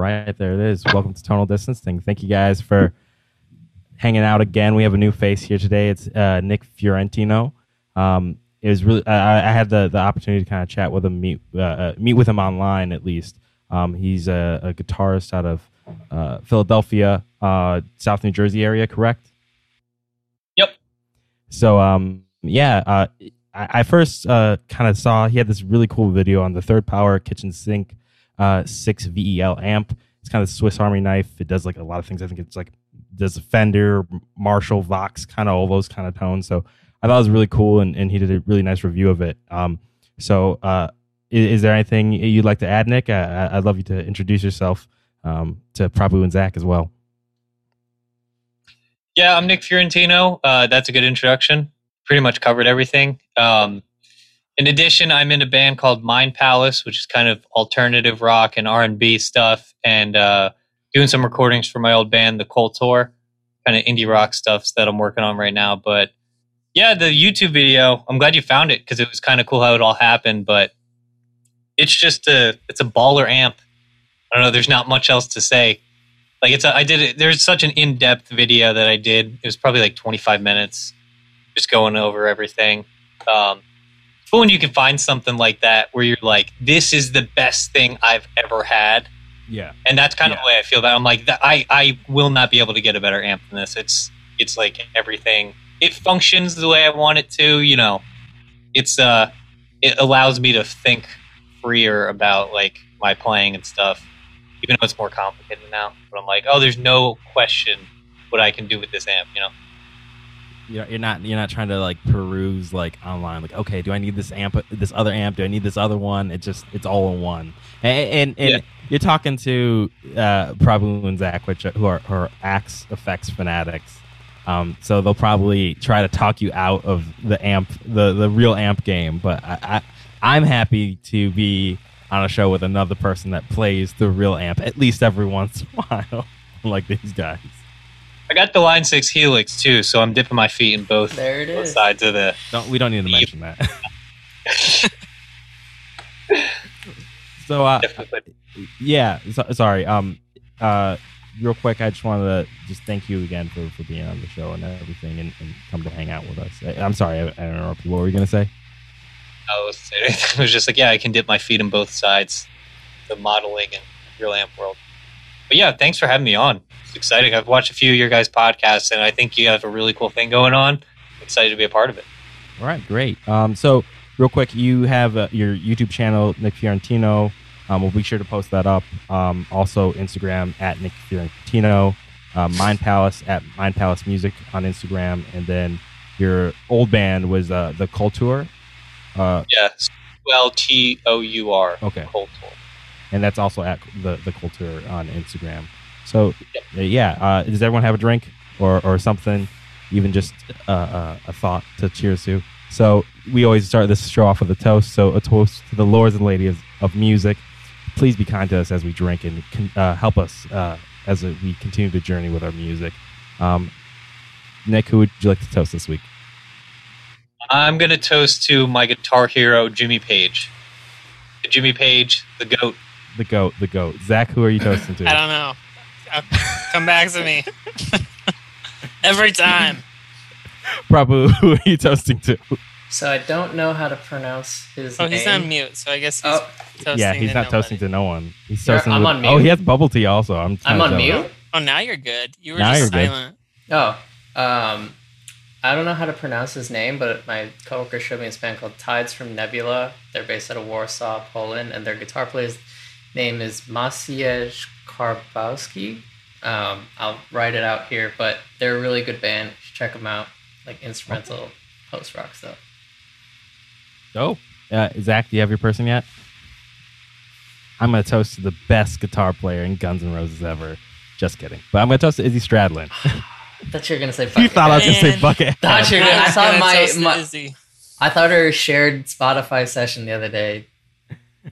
right, there it is. Welcome to Tonal Distancing. Thank you guys for hanging out again. We have a new face here today. It's uh, Nick Fiorentino. Um, it was really I, I had the, the opportunity to kind of chat with him, meet uh, uh, meet with him online at least. Um, he's a, a, guitarist out of uh, Philadelphia, uh, South New Jersey area, correct? Yep. So um, yeah, uh, I, I, first uh, kind of saw he had this really cool video on the Third Power kitchen sink six VEL amp. It's kind of Swiss Army knife. It does like a lot of things. I think it's like does Fender, Marshall, Vox, kind of all those kind of tones. So I thought it was really cool, and, and he did a really nice review of it. Um, so, uh, is, is, there anything you'd like to add, Nick? I, would love you to introduce yourself um, to Prabhu and Zach as well. Yeah, I'm Nick Fiorentino. Uh, that's a good introduction. Pretty much covered everything. Um, in addition, I'm in a band called Mind Palace, which is kind of alternative rock and R and B stuff, and uh, doing some recordings for my old band, the Cultour, kind of indie rock stuff that I'm working on right now. But yeah, the YouTube video. I'm glad you found it because it was kind of cool how it all happened. But it's just a it's a baller amp. I don't know. There's not much else to say. Like it's a, I did it. There's such an in depth video that I did. It was probably like 25 minutes, just going over everything. Um, but when you can find something like that where you're like, this is the best thing I've ever had. Yeah. And that's kind yeah. of the way I feel about it. I'm like, I, I will not be able to get a better amp than this. It's, it's like everything it functions the way I want it to. You know, it's uh, it allows me to think freer about like my playing and stuff, even though it's more complicated now. But I'm like, oh, there's no question what I can do with this amp. You know. You're not you're not trying to like peruse like online like okay do I need this amp this other amp do I need this other one it just it's all in one and and, and yeah. you're talking to uh, Prabhu and Zach which are, who are, who are Axe Fx fanatics um, so they'll probably try to talk you out of the amp, the the real amp game. But I, I am happy to be on a show with another person that plays the real amp at least every once in a while, like these guys. I got the Line Six Helix too, so I'm dipping my feet in both. There it is. Sides of the. Don't we don't need to mention that. so uh, yeah, so, sorry. Um, uh, real quick, I just wanted to just thank you again for, for being on the show and everything and, and come to hang out with us. I, am sorry, I, I don't know. What were you going to say? I was, it was just like, yeah, I can dip my feet in both sides, the modeling and real amp world. But yeah, thanks for having me on. It's exciting. I've watched a few of your guys' podcasts, and I think you have a really cool thing going on. I'm excited to be a part of it. All right, great. Um, so, real quick, you have uh, your YouTube channel, Nick Fiorentino. Um, we'll be sure to post that up. Um, also, Instagram at Nick Fiorentino, uh, Mind Palace at Mind Palace Music on Instagram, and then your old band was uh, the Cultour. Uh, yes, L T O U R. Okay, Cultour, and that's also at the the Cultour on Instagram. So, yep. yeah, uh, does everyone have a drink or or something? Even just uh, uh, a thought to cheers to. So we always start this show off with a toast. So a toast to the lords and ladies of music please be kind to us as we drink and uh, help us uh, as we continue the journey with our music. Um, Nick, who would you like to toast this week? I'm going to toast to my guitar hero, Jimmy Page. Jimmy Page, the GOAT. The GOAT, the GOAT. Zach, who are you toasting to? I don't know. Come back to me. Every time. Prabhu, who are you toasting to? So I don't know how to pronounce his oh, name. he's on mute, so I guess he's oh. Yeah, he's not nobody. toasting to no one. He's toasting I'm with, on mute. Oh, he has bubble tea also. I'm, I'm on mute? Oh, now you're good. You were now just silent. Good. Oh, um, I don't know how to pronounce his name, but my coworker showed me a band called Tides from Nebula. They're based out of Warsaw, Poland, and their guitar player's name is Maciej Karbowski. Um, I'll write it out here, but they're a really good band. check them out, like instrumental post rock stuff. Oh, uh, Zach, do you have your person yet? I'm going to toast to the best guitar player in Guns N' Roses ever. Just kidding. But I'm going to toast to Izzy Stradlin. I thought you were going to say Bucket. You thought I was going to say Bucket. Thought you were gonna, I thought my, my I thought our shared Spotify session the other day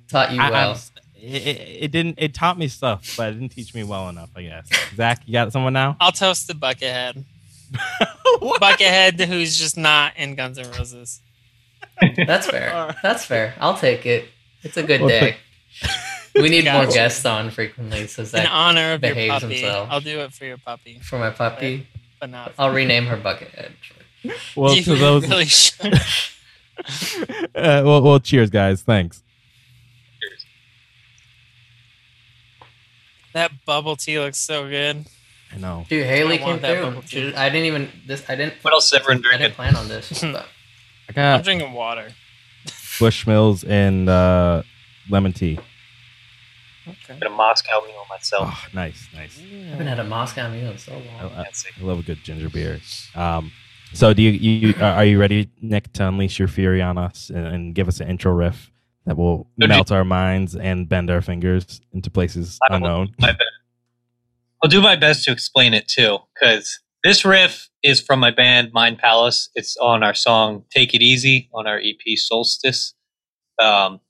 taught you well. I, it, it, didn't. It taught me stuff, but it didn't teach me well enough. I guess. Zach, you got someone now? I'll toast the Buckethead. Buckethead, who's just not in Guns N' Roses. That's fair. That's fair. I'll take it. It's a good day. We need more guests on frequently, so In Zach honor of your behaves puppy, himself. I'll do it for your puppy, for my puppy. but not. I'll rename her Buckethead. Well, to those. really uh, well, well, cheers, guys. Thanks. That bubble tea looks so good. I know. Dude, Haley came through. Dude, I didn't even this. I didn't. What else is everyone I drinking? didn't plan on this. but- I I'm got drinking water. Bushmills and uh, lemon tea. Okay. Got a Moscow Mule myself. Oh, nice, nice. I haven't had a Moscow Mule in so long. I- Fancy. I love a good ginger beer. Um, so, do you, you are you ready, Nick, to unleash your fury on us and, and give us an intro riff that will melt our minds and bend our fingers into places I unknown? do. I'll do my best to explain it too, because this riff is from my band Mind Palace. It's on our song "Take It Easy" on our EP Solstice. Um,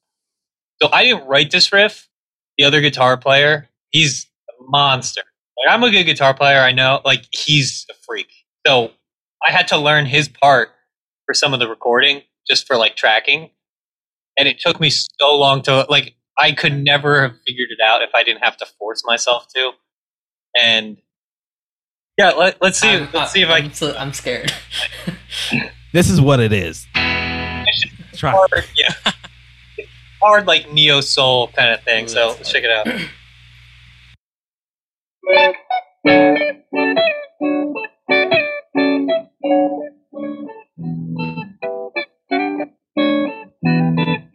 so I didn't write this riff. The other guitar player, he's a monster. Like I'm a good guitar player, I know. Like he's a freak. So I had to learn his part for some of the recording, just for like tracking. And it took me so long to like. I could never have figured it out if I didn't have to force myself to. And yeah, let, let's see. I'm, let's see if I I'm, can. so- I'm scared. This is what it is. Try. hard, yeah. It's hard like neo soul kind of thing. Ooh, so let's check it out.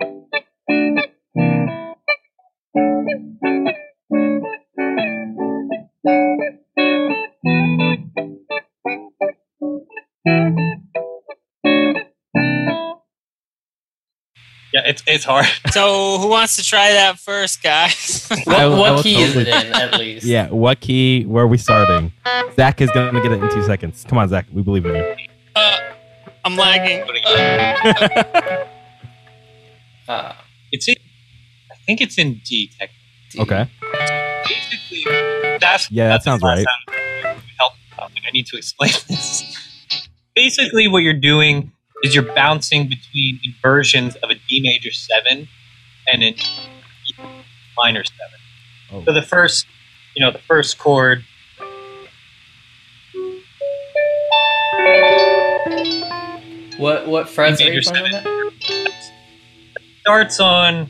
Yeah, it's it's hard. So, who wants to try that first, guys? What, I will- I what will key is it in, at least? Yeah, what key? Where are we starting? Zach is going to get it in two seconds. Come on, Zach. We believe in you. uh, I'm lagging. Uh, Uh, It's in, I think it's in D. Technically. D. okay. Basically, that's Yeah, that sounds right. Help! I need to explain this. Basically, what you're doing is you're bouncing between inversions of a D major seven and an E minor seven. Oh. So the first, you know, the first chord. What what frets are you playing on seven. that? starts on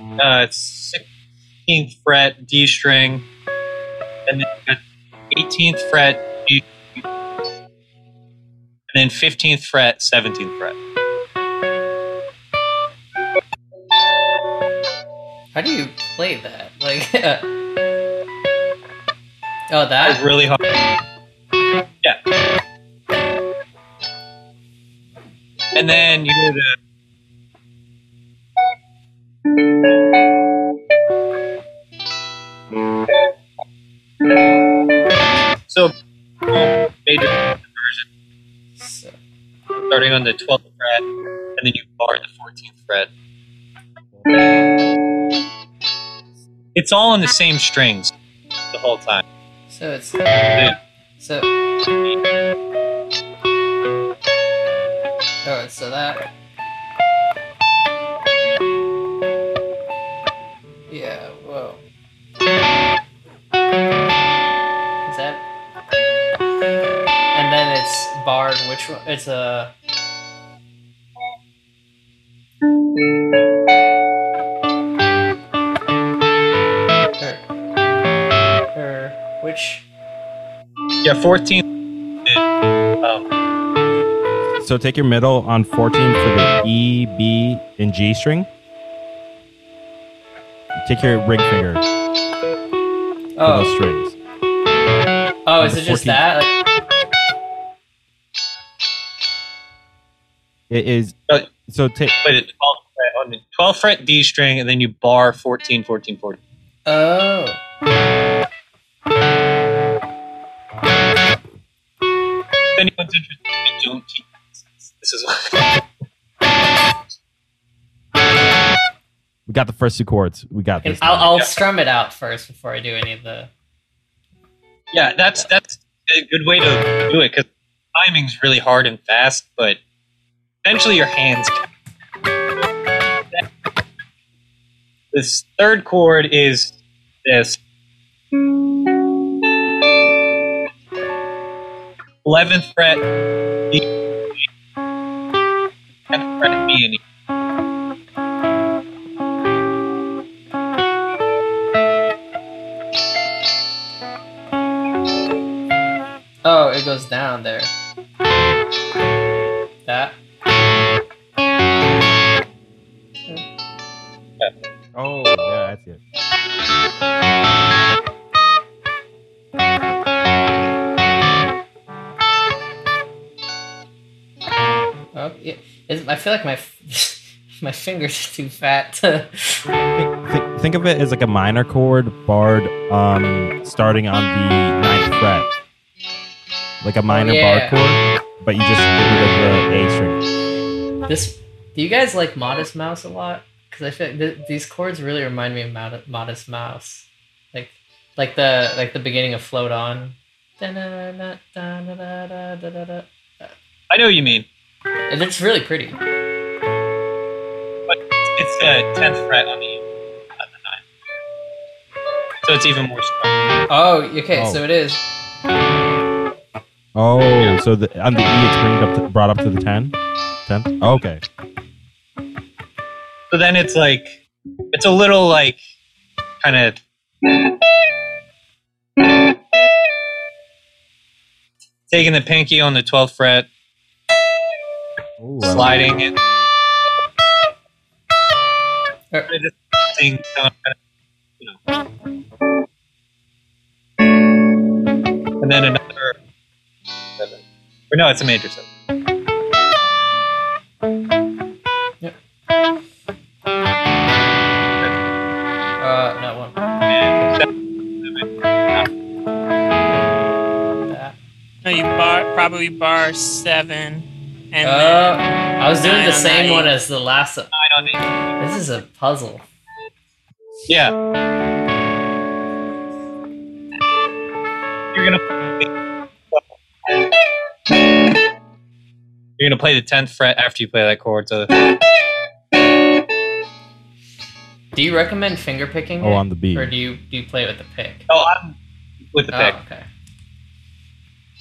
uh, 16th fret D string, and then 18th fret G, and then 15th fret, 17th fret. How do you play that? Like, oh, that. really hard. Yeah. And then you go to It's all on the same strings the whole time. So it's yeah. so. Oh, so that. Yeah. Whoa. Is that? And then it's barred. Which one? It's a. Uh, Yeah, 14. Um, So take your middle on 14 for the E, B, and G string. Take your ring finger for those Oh, strings. oh, is the it just that? Like, It is. Uh, So take. play the 12th fret on the 12th fret D string, and then you bar 14, 14, 14. oh. Anyone's interested, I don't teach lessons. This is We got the first two chords. We got this. I'll. I'll Yeah. strum it out first before I do any of the. yeah, that's that's a good way to do it because timing's really hard and fast, but eventually your hands. This third chord is this. 11th fret, D, 10th fret, B and E. Oh, it goes down there. That. Oh, yeah, that's it. I feel like my my fingers are too fat to. Think, think, think of it as like a minor chord barred um, starting on the ninth fret. Like a minor yeah. bar chord, but you just get rid of the A string. This. Do you guys like Modest Mouse a lot? Because I feel like th- these chords really remind me of Mod- Modest Mouse, like like the like the beginning of Float On. I know what you mean. And it's really pretty. It's the 10th fret on the E, not the 9th. So it's even more strong. Oh, okay. Oh. So it is. Oh, so the, on the E it's bring up to, brought up to the 10? 10? okay. So then it's like, it's a little like, kind of. Taking the pinky on the 12th fret, Ooh, sliding it. Uh, Kinda just sing, uh, you know. And then another seven. Or no, it's a major seven. Uh, no one. Seven. That. No, you bar probably bar seven, and Uh, then I was doing the same one as the last. Nine on eight. This is a puzzle. Yeah. You're gonna You're gonna play the tenth fret after you play that chord. So Do you recommend finger picking? Oh, it? on the B. Or do you do you play it with the pick? oh, I'm with the Oh, pick. okay.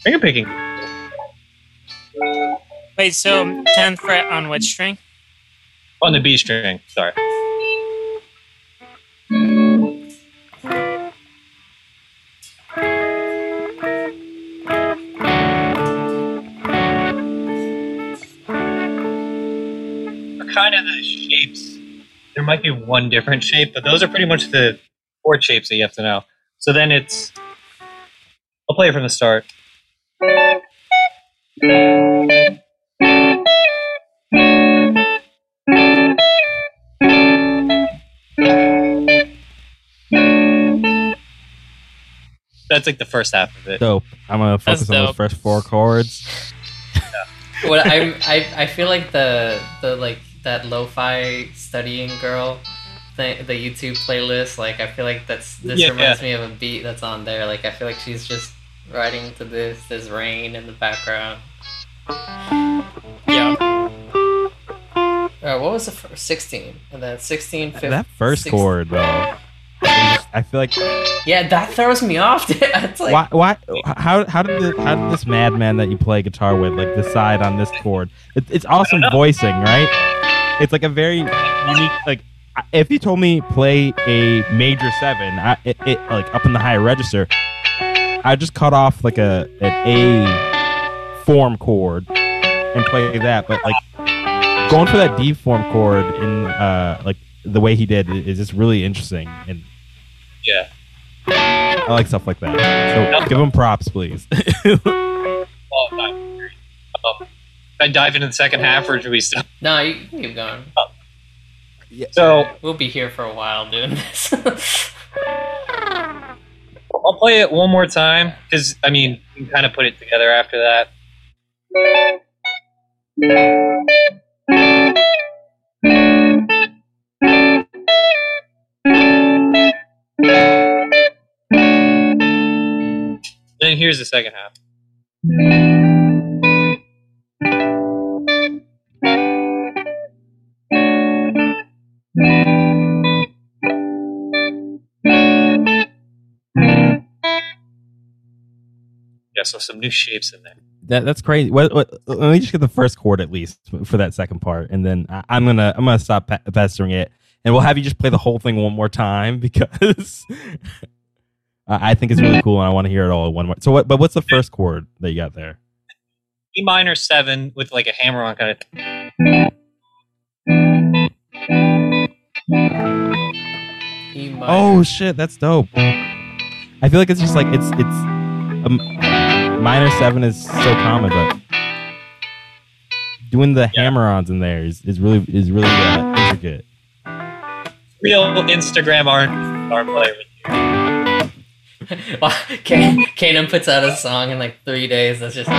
Finger picking. Wait, so tenth fret on which string? On the B string. Sorry. Kind of the shapes. There might be one different shape, but those are pretty much the chord shapes that you have to know. So then it's. I'll play it from the start. That's like the first half of it. Dope. I'm gonna focus on those dope. first four chords. What I'm, I I feel like the the like that lo-fi studying girl thing, the YouTube playlist. Like I feel like that's this Yeah, reminds me of a beat that's on there. Like I feel like she's just writing to this. There's rain in the background. Yeah. Uh, what was the first? 16. And then 16, 15. that first 16 chord though. I feel like Yeah, that throws me off. dude. it's like, why why how how did the, how did this madman that you play guitar with like decide on this chord? It, it's awesome voicing, right? It's like a very unique like. If you told me play a major seven, I, it, it like up in the higher register, I just cut off like a an A form chord and play that. But like going for that D form chord in uh like the way he did is just really interesting and Yeah. I like stuff like that. So give them props, please. Oh, no. Um, I dive into the second half, or should we stop? no, you can keep going. yeah So We'll be here for a while doing this. I'll play it one more time because I mean, you can kind of put it together after that. Then here's the second half. Yeah, so some new shapes in there. That, that's crazy. What, what, let me just get the first chord at least for that second part, and then I, am gonna I'm gonna stop pestering it and we'll have you just play the whole thing one more time because I I think it's really cool, and I want to hear it all one more. So what? But what's the first chord that you got there? E minor seven with like a hammer on kind of. E minor. Oh shit, that's dope. I feel like it's just like it's it's um, minor seven is so common, but doing the Yeah. hammer-ons in there is, is really is really uh, intricate. Real Instagram art art player. Wow, Kane, Kanem puts out a song in like three days. That's just.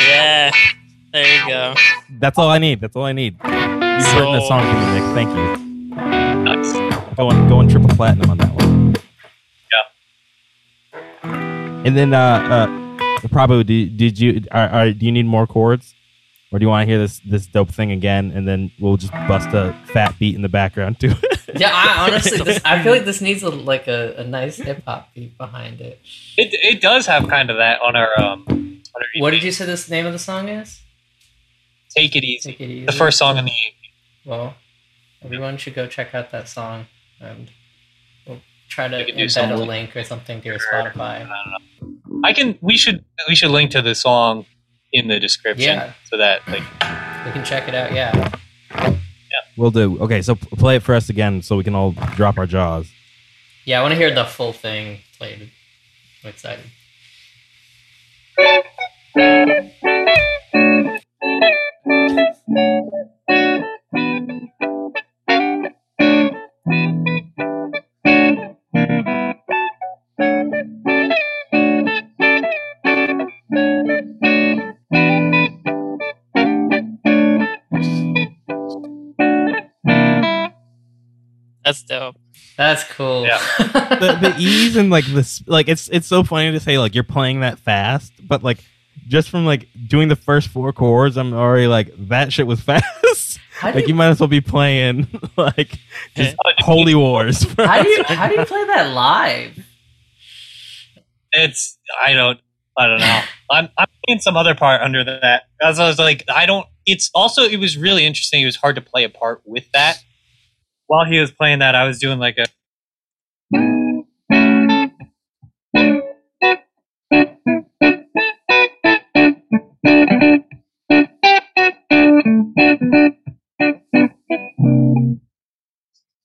Yeah. There you go. That's all I need. That's all I need. You've written a song for me, Nick. Thank you. Nice. Going going triple platinum on that one. Yeah. And then uh uh probably did, did you are, are do you need more chords? Or do you want to hear this this dope thing again and then we'll just bust a fat beat in the background too? yeah, I honestly, this, I feel like this needs a, like a, a nice hip hop beat behind it. It it does have kind of that on our um. On our What did you say this name of the song is? Take it easy. Take it easy. The first song in the EP. Well, everyone should go check out that song, and we'll try to do embed a link. link or something to your Sure. Spotify. I don't know. I can. We should. We should link to the song in the description Yeah. so that like We can check it out. Yeah. Yeah. We'll do. Okay, so play it for us again so we can all drop our jaws. Yeah, I want to hear the full thing played. I'm excited. That's dope. That's cool. Yeah. the, the ease and like this like it's it's so funny to say like you're playing that fast but like just from like doing the first four chords i'm already like that shit was fast How like you, you might as well be playing like just holy wars for how do you right how do you play that live? it's. I don't. I don't know. I'm I'm playing some other part under that. As I was like, I don't. It's also it was really interesting. It was hard to play a part with that. While he was playing that, I was doing like a.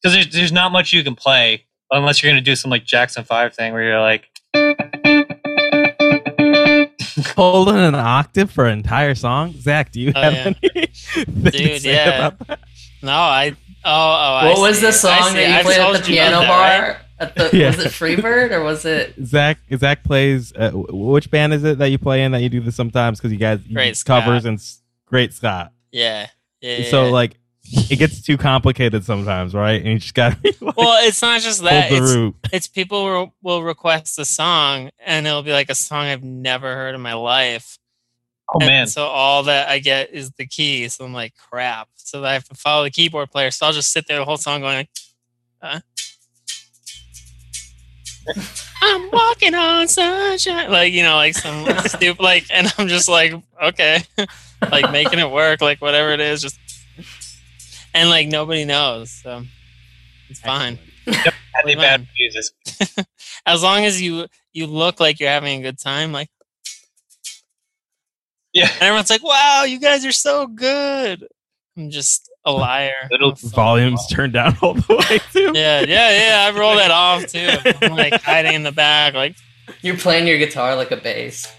Because there's, there's not much you can play unless you're going to do some like Jackson 5 thing where you're like, holding an octave for an entire song zach do you Oh, have yeah. anything to Dude, say yeah. about that? No, I. Oh, oh. I What was see. the song that you I've played at the piano about bar? that, right? At the Yeah. was it Freebird or was it? zach zach plays uh, which band is it that you play in that you do this sometimes because you guys you Great do Scott. covers and great scott Yeah. Yeah. yeah, so yeah. like it gets too complicated sometimes right and you just gotta like, well, it's not just that. the It's, root it's people will, will request a song, and it'll be like a song I've never heard in my life. Oh And man. So all that I get is the key. So I'm like, crap. So I have to follow the keyboard player. So I'll just sit there the whole song going, like, huh? I'm walking on sunshine. Like, you know, like some stupid, like, and I'm just like, okay, like making it work, like whatever it is, just, and like nobody knows. So it's fine. Hadley bad music. As long as you, you look like you're having a good time, like, Yeah. and everyone's like, wow, you guys are so good. I'm just a liar. Little I'm so- volumes turned down all the way too. Yeah, yeah, yeah. I roll that off too. I'm like hiding in the back, like You're playing your guitar like a bass.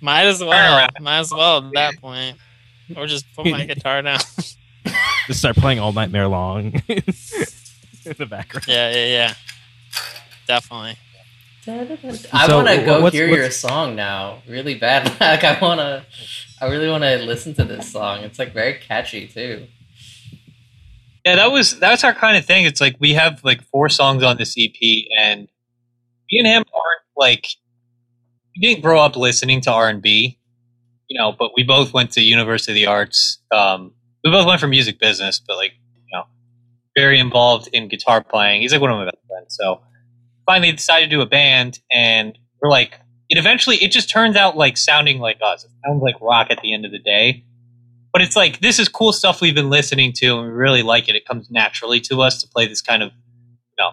might as well, might as well at that point, or just put my guitar down. Just start playing all nightmare long in the background. yeah, yeah, yeah. Definitely. I So, want to go what's- hear what's- your song now, really bad. Like I want to, I really want to listen to this song. It's like very catchy too. Yeah, that was that's our kind of thing. It's like we have like four songs on this EP, and me and him aren't like we didn't grow up listening to R and B, you know. But we both went to University of the Arts. Um, we both went for music business, but like you know, very involved in guitar playing. He's like one of my best friends. So finally decided to do a band, and we're like, it eventually it just turns out like sounding like us. It sounds like rock at the end of the day. But it's like this is cool stuff we've been listening to, and we really like it. It comes naturally to us to play this kind of, you know,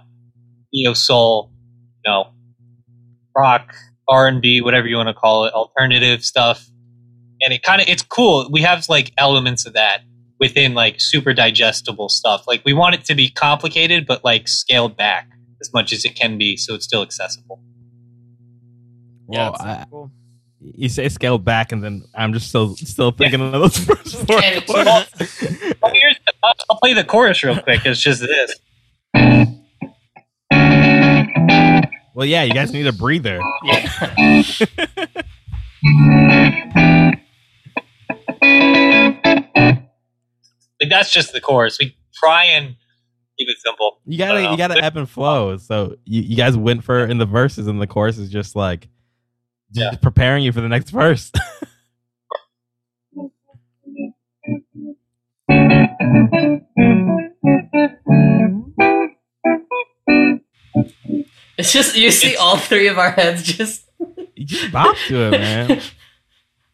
neo soul, you know, rock, R and B, whatever you want to call it, alternative stuff. And it kind of it's cool. We have like elements of that within like super digestible stuff. Like we want it to be complicated, but like scaled back as much as it can be, so it's still accessible. Yeah, Well, I- cool. you say scale back, and then I'm just still still thinking of those first four And- chords. Oh, here's I'll, I'll play the chorus real quick. It's just this. well, yeah, you guys need a breather. Yeah. Like that's just the chorus. We try and keep it simple. You gotta you um, gotta ebb and flow. So you, you guys went for in the verses, and the chorus is just like just Yeah. preparing you for the next verse. It's just you see all three of our heads just. you just bop to it, man.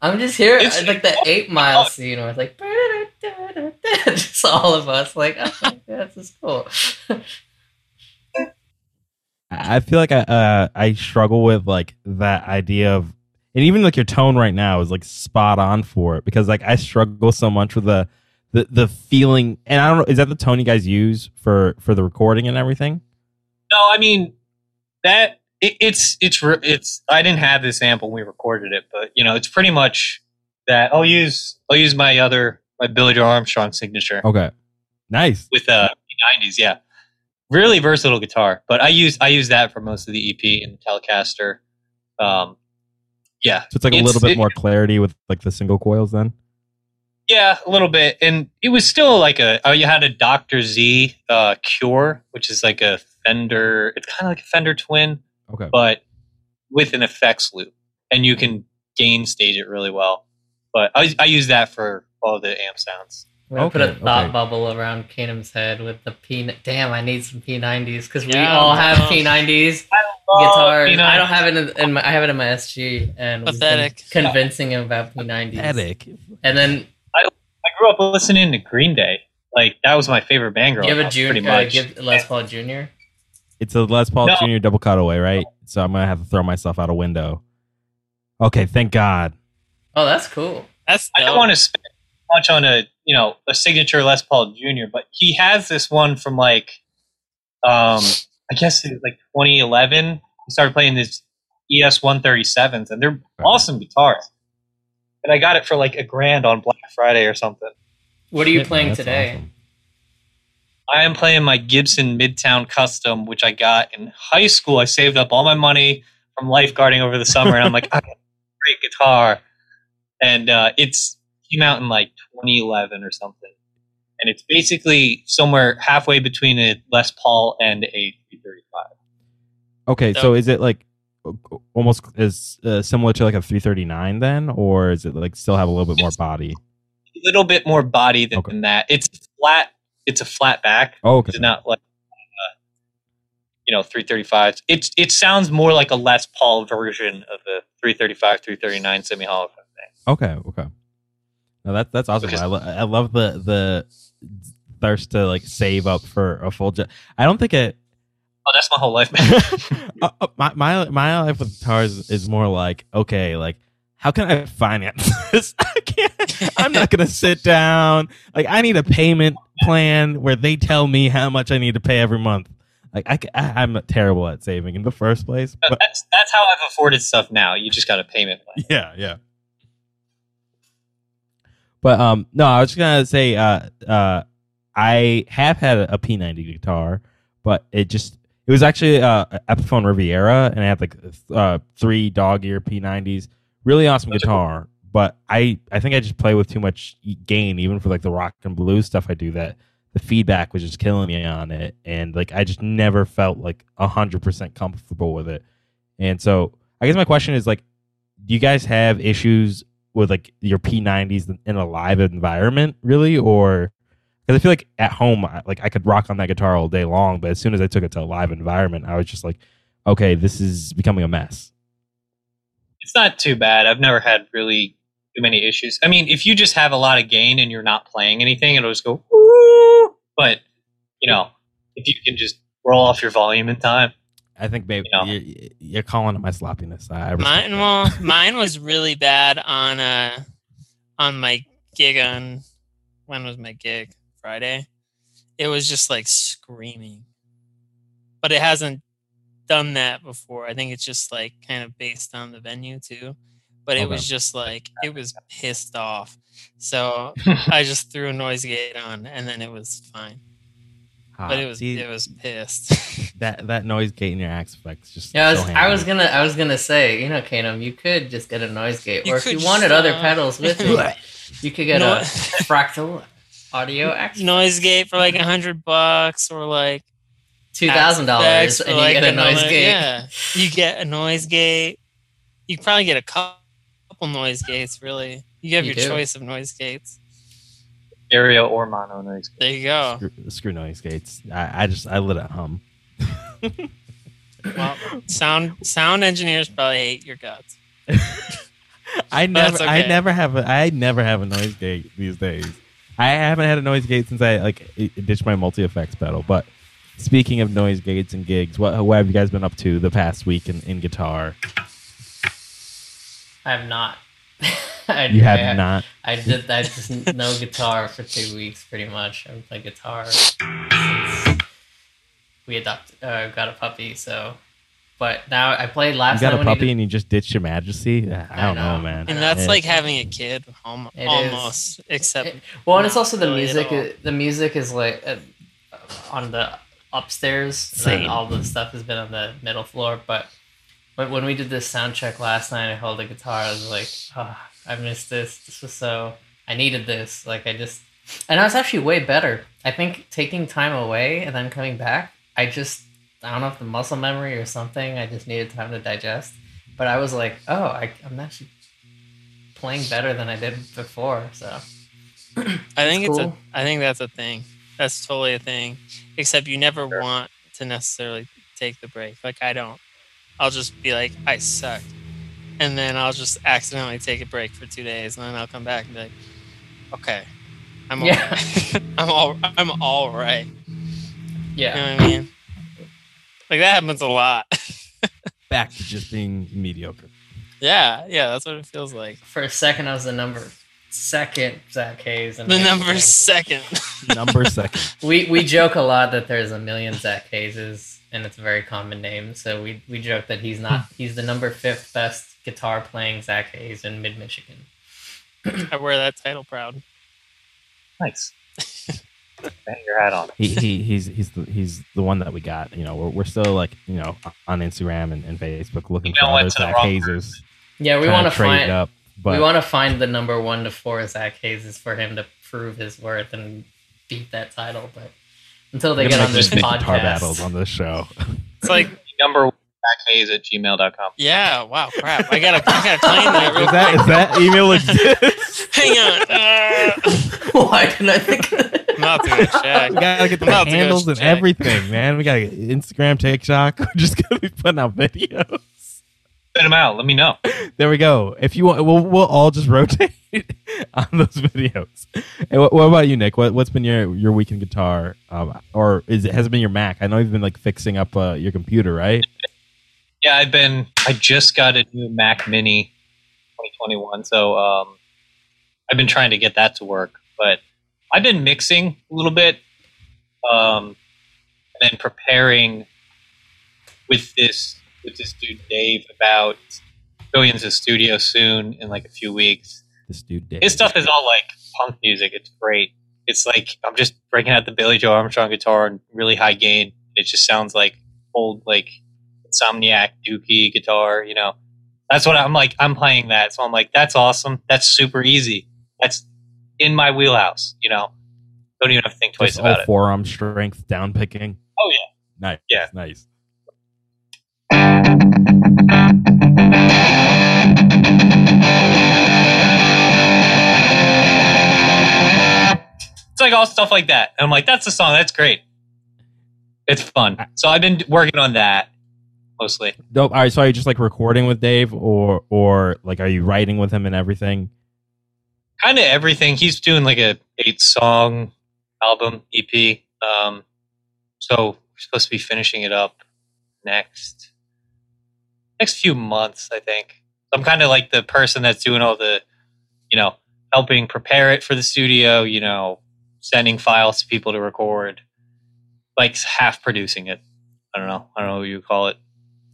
I'm just here It's- like the eight mile scene where it's like just all of us like oh, yeah, this is cool. I I feel like I uh, I struggle with like that idea of, and even like your tone right now is like spot on for it because like I struggle so much with the the the feeling, and I don't know is that the tone you guys use for for the recording and everything? No, I mean that it, it's it's it's. I didn't have this amp when we recorded it, but you know, it's pretty much that. I'll use I'll use my other my Billie Joe Armstrong signature Okay, nice. with uh 90s. Yeah, really versatile guitar. But I use I use that for most of the EP and the Telecaster. Um, yeah, So it's like a little bit it- more clarity with like the single coils then. Yeah, a little bit, and it was still like a. Oh, you had a Doctor Z uh, Cure, which is like a Fender. It's kind of like a Fender Twin, Okay. but with an effects loop, and you can gain stage it really well. But I, I use that for all the amp sounds. I'm gonna put a thought okay. bubble around Kanem's head with the P. Damn, I need some P90s because we Yeah, all have. P90s Oh, guitars. you know, I don't have it in, in my. I have it in my SG, and Pathetic. convincing him about P90s. Pathetic. And then I grew up listening to Green Day. Like that was my favorite band growing you have a up, pretty junior, uh, much. give Les Paul Jr. It's a Les Paul No. Jr. double cutaway, right? So I'm gonna have to throw myself out a window. Okay, thank God. Oh, that's cool. That's I don't want to spend much on a you know a signature Les Paul Jr., but he has this one from like, um, I guess it was like 2011. He started playing these ES 137s, and they're awesome guitars. And I got it for like a grand on Black Friday or something. What are you Shit, playing that's today? awesome. I am playing my Gibson Midtown Custom, which I got in high school. I saved up all my money from lifeguarding over the summer, and I'm like, I got a great guitar, and uh, it's came out in like 2011 or something, and it's basically somewhere halfway between a Les Paul and a 335. Okay, so So- is it like almost as uh, similar to like a 339 then, or is it like still have a little bit more body? A little bit more body than, Okay. than that. It's flat. It's a flat back. Oh, okay. It's not like uh, you know 335s. It's it sounds more like a Les Paul version of the 335, 339 semi hollow thing. Okay, okay. No, that's that's awesome. Because- I, lo- I love the the thirst to like save up for a full jet. I don't think it. Oh, that's my whole life, man. uh, uh, my my my life with guitars is more like okay, like how can I finance this? I can't. I'm not gonna sit down. Like I need a payment plan where they tell me how much I need to pay every month. Like I, I am terrible at saving in the first place. But that's that's how I've afforded stuff now. You just got a payment plan. yeah, yeah. But um, no, I was just gonna say, uh, uh, I have had a, P90 guitar, but it just it was actually uh, Epiphone Riviera, and I had like uh three dog ear P90s. Really awesome Those are cool. But I I think I just play with too much gain, even for like the rock and blues stuff I do. That the feedback was just killing me on it, and like I just never felt like hundred percent comfortable with it. And so I guess my question is like, do you guys have issues with like your P90s in a live environment, really, or because I feel like at home, like I could rock on that guitar all day long, but as soon as I took it to a live environment, I was just like, okay, this is becoming a mess. It's not too bad. I've never had really too many issues. I mean, if you just have a lot of gain and you're not playing anything, it'll just go. Woo! But you know, if you can just roll off your volume in time, I think maybe You know. you're, you're calling it my sloppiness. I Mine, well, mine was really bad on uh on my gig on when was my gig Friday. It was just like screaming, but it hasn't done that before. I think it's just like kind of based on the venue too. But it Okay. was just like it was pissed off. So I just threw a noise gate on, and then it was fine. Ah, But it was see, it was pissed. that that noise gate in your Axe Fx just. Yeah, I was, so I was gonna, I was gonna say, you know, Kanem, you could just get a noise gate, You or if you just, wanted other uh, pedals with it, you could get No- a fractal audio X noise gate for like a hundred bucks, or like two thousand dollars, and for, you get a another- noise gate. Yeah, you get a noise gate. You probably get a couple noise gates. Really, you have You your do. choice of noise gates. stereo or mono noise. There you go. Screw, screw noise gates. I, I just I let it hum. Well, sound sound engineers probably hate your guts. I never, That's I never have a, I never have a noise gate these days. I haven't had a noise gate since I like ditched my multi effects pedal. But speaking of noise gates and gigs, what, what have you guys been up to the past week in, in guitar? I have not. I, You have I, not. I did. I just no guitar for two weeks, pretty much. I haven't played guitar since we adopted, uh, got a puppy. So, but now I played last. You last got night a puppy did- and you just ditched your majesty. I I don't know, know. man. And that's Yeah. like having a kid, almost. Almost except It- well, and it's also the really music. The music is like uh, on the upstairs, and Same. then all the stuff has been on the middle floor. But when, when we did this sound check last night, I held the guitar. I was like, oh, I missed this. This was so. I needed this. Like I just, and I was actually way better. I think taking time away and then coming back, I just, I don't know if the muscle memory or something. I just needed time to digest. But I was like, oh, I, I'm actually playing better than I did before. So. I think It's it's a I think that's a thing. That's totally a thing. Except you never want to necessarily take the break. Like I don't. I'll just be like, I suck. And then I'll just accidentally take a break for two days and then I'll come back and be like, Okay. I'm Yeah. all right. I'm all I'm all right. Yeah. You know what I mean? Like that happens a lot. back to just being mediocre. yeah, yeah, that's what it feels like. For a second, I was the number second Zach Hayes. And The number second. Number second. We we joke a lot that there's a million Zach Hayeses, and it's a very common name. So we we joke that he's not. Hmm. He's the number fifth best guitar playing Zach Hayes in Mid Michigan. I wear that title proud. Nice. Bang your hat on. he, he he's he's the, he's the one that we got. You know, we're, we're still like you know on Instagram and, and Facebook looking Email for went other to Zach wrong Hazers. Yeah, we want to find. up, but we want to find the number one to four Zach Hayeses for him to prove his worth and beat that title. But until they get on this podcast. guitar battles on this show. It's like Number one, Hayes at gmail.com. Yeah, wow, crap. I gotta, I gotta claim that real is that quick. is that email exists? Hang on. Uh, why didn't I think? of that? I'm about to go check. We gotta get the I'm about to go handles and check. everything, man. We gotta get Instagram, TikTok. We're just gonna be putting out videos. Send them out. Let me know. There we go. If you want, we'll we'll all just rotate on those videos. And what, what about you, Nick? What what's been your your week in guitar? Um, or is it has it been your Mac? I know you've been like fixing up uh, your computer, right? Yeah, I've been. I just got a new Mac Mini 2021, so um, I've been trying to get that to work. But I've been mixing a little bit, um, and then preparing with this with this dude Dave about going into the studio soon in like a few weeks. This dude did. His stuff is all like punk music. It's great. It's like I'm just breaking out the Billie Joe Armstrong guitar and really high gain. It just sounds like old like Insomniac Dookie guitar. You know, that's what I'm like. I'm playing that, so I'm like, that's awesome. That's super easy. That's in my wheelhouse. You know, don't even have to think twice Just about all it. forearm strength down picking. Oh yeah. Nice. Yeah. Nice. It's like all stuff like that. And I'm like, that's the song. That's great. It's fun. So I've been working on that mostly. Dope. All right. So are you just like recording with Dave, or or like are you writing with him and everything? Kind of everything. He's doing like a eight song album EP. Um, so we're supposed to be finishing it up next next few months, I think. I'm kind of like the person that's doing all the, you know, helping prepare it for the studio. You know, sending files to people to record, like half producing it. I don't know. I don't know what you call it.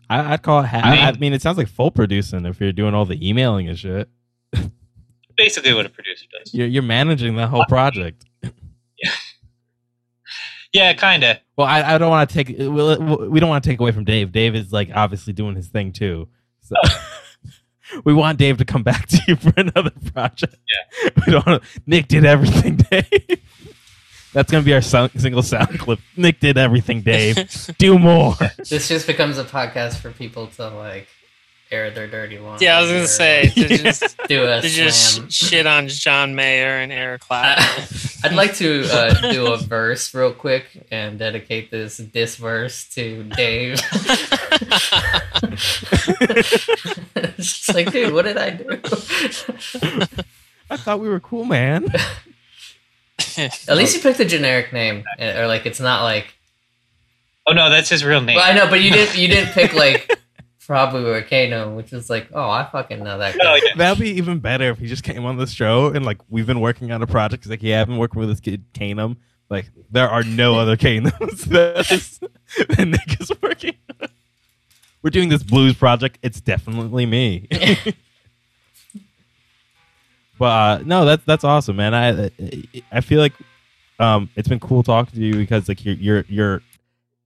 I, would call it. Ha- I mean- I, I mean, it sounds like full producing if you're doing all the emailing and shit. Basically, what a producer does. You're you're managing the whole project. Yeah, kind of. Well, I, I don't want to take. we'll- uh, We don't want to take away from Dave. Dave is like obviously doing his thing too. So we want Dave to come back to you for another project. Yeah. We don't. Wanna, Nick did everything, Dave. That's gonna be our sound, single sound clip. Nick did everything, Dave. Do more. This just becomes a podcast for people to like air their dirty laundry. Yeah, I was gonna say to just do a to just shit on John Mayer and Eric I- Clapton. I'd like to uh, do a verse real quick and dedicate this this verse to Dave. it's just like, dude, what did I do? I thought we were cool, man. At least you picked a generic name, eh, or like it's not like. Oh no, that's his real name. Well, I know, but you didn't. You didn't pick like probably Volcano, which is like, oh, I fucking know that. Oh, yeah. That'd be even better if he just came on the show and like we've been working on a project. He's like, yeah, I've been working with this kid Kanem. Like there are no other Kanems that, is, that Nick is working. on. We're doing this blues project. It's definitely me. but uh, no, that's that's awesome, man. I I feel like um, it's been cool talking to you because like you're your your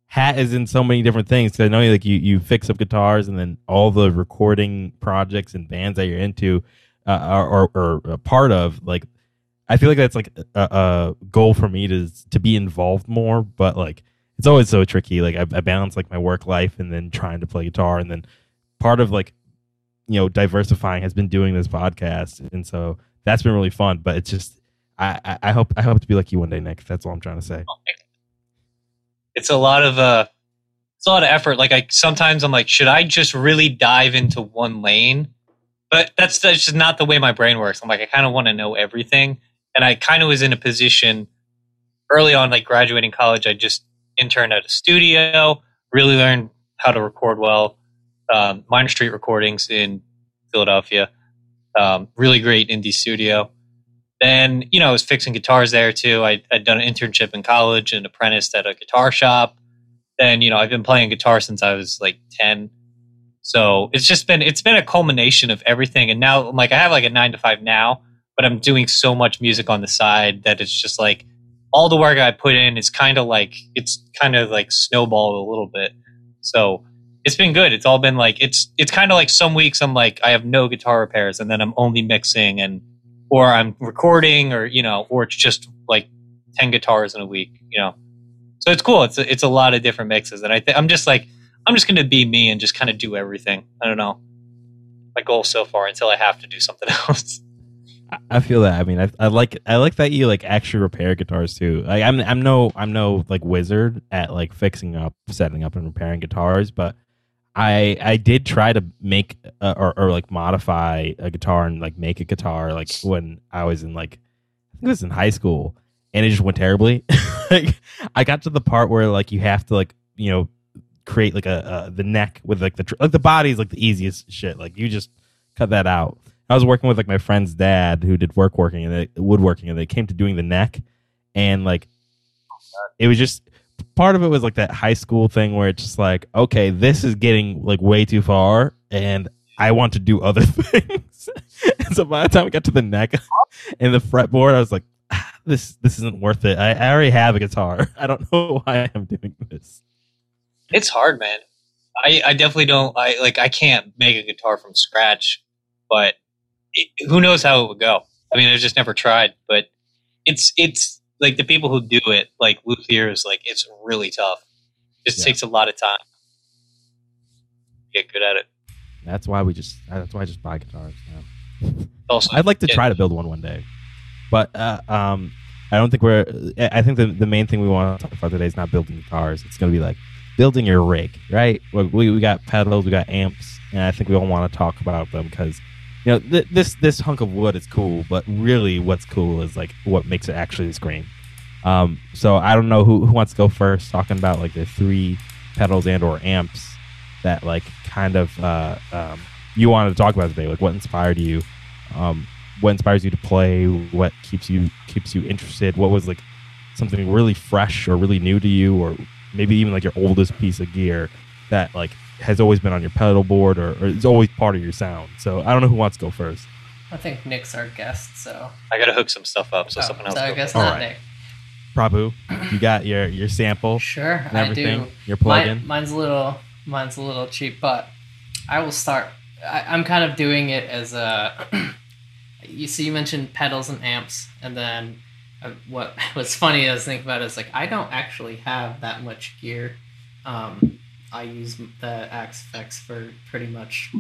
hat is in so many different things. 'Cause I know like you you fix up guitars and then all the recording projects and bands that you're into uh, are, are, are a part of. Like I feel like that's like a, a goal for me to to be involved more, but like it's always so tricky. Like I, I balance like my work life and then trying to play guitar, and then part of like you know diversifying has been doing this podcast, and so that's been really fun. But it's just I, I hope I hope to be like you one day, Nick. That's all I'm trying to say. It's a lot of uh it's a lot of effort. Like i sometimes i'm like should i just really dive into one lane? But that's, that's just not the way my brain works. I'm like i kind of want to know everything. And i kind of was in a position early on like graduating college i just interned at a studio really learned how to record well um, Miner Street Recordings in philadelphia um, really great indie studio then you know I was fixing guitars there too. I, I'd done an internship in college and apprenticed at a guitar shop. Then you know I've been playing guitar since I was like ten. So it's just been it's been a culmination of everything. And now I'm like I have like a nine to five now, but I'm doing so much music on the side that it's just like all the work I put in is kind of like it's kind of like snowballed a little bit. So it's been good. It's all been like it's it's kind of like some weeks I'm like I have no guitar repairs and then I'm only mixing and or I'm recording, or you know, or it's just like ten guitars in a week, you know. So it's cool. It's a, it's a lot of different mixes, and I th- I'm just like I'm just gonna be me and just kind of do everything. I don't know. My goal so far until I have to do something else. I- I feel that. I mean, I, I like I like that you like actually repair guitars too. Like I'm I'm no I'm no like wizard at like fixing up, setting up, and repairing guitars, but I I did try to make uh, or or like modify a guitar and like make a guitar like when I was in like I think it was in high school, and it just went terribly. like I got to the part where like you have to like you know create like a, the neck with like the tr- like the body is like the easiest shit. Like you just cut that out. I was working with like my friend's dad who did work working and they, woodworking, and they came to doing the neck, and like it was just part of it was like that high school thing where it's just like, okay, this is getting like way too far, and I want to do other things. and so by the time we got to the neck and the fretboard, I was like, ah, this this isn't worth it. I, I already have a guitar. I don't know why I'm doing this. It's hard, man. I, I definitely don't. I like. I can't make a guitar from scratch, but it, who knows how it would go? I mean, I've just never tried. But it's it's like the people who do it, like luthiers, like it's really tough. It just Yeah. takes a lot of time. to Get good at it. That's why we just. That's why I just buy guitars now. Also, I'd like to try to build one one day, but uh, um, I don't think we're. I think the the main thing we want to talk about today is not building guitars. It's going to be like building your rig, right? We, we got pedals, we got amps, and I think we all want to talk about them because you know th- this this hunk of wood is cool, but really what's cool is like what makes it actually scream. Um, so I don't know who, who wants to go first, talking about like the three pedals and or amps that like kind of uh, um, you wanted to talk about today. Like what inspired you? Um, what inspires you to play? What keeps you keeps you interested? What was like something really fresh or really new to you, or maybe even like your oldest piece of gear that like has always been on your pedal board or, or is always part of your sound. So I don't know who wants to go first. I think Nick's our guest, so. I gotta hook some stuff up so Oh, someone else. so I guess first. not Alright. Nick. Prabhu, you got your your sample Sure, and I do. Your plugin. Mine, mine's a little, mine's a little cheap, but I will start. I, I'm kind of doing it as a. you see, you mentioned pedals and amps, and then uh, what was funny I was thinking about is like I don't actually have that much gear. Um, I use the Axe Fx for pretty much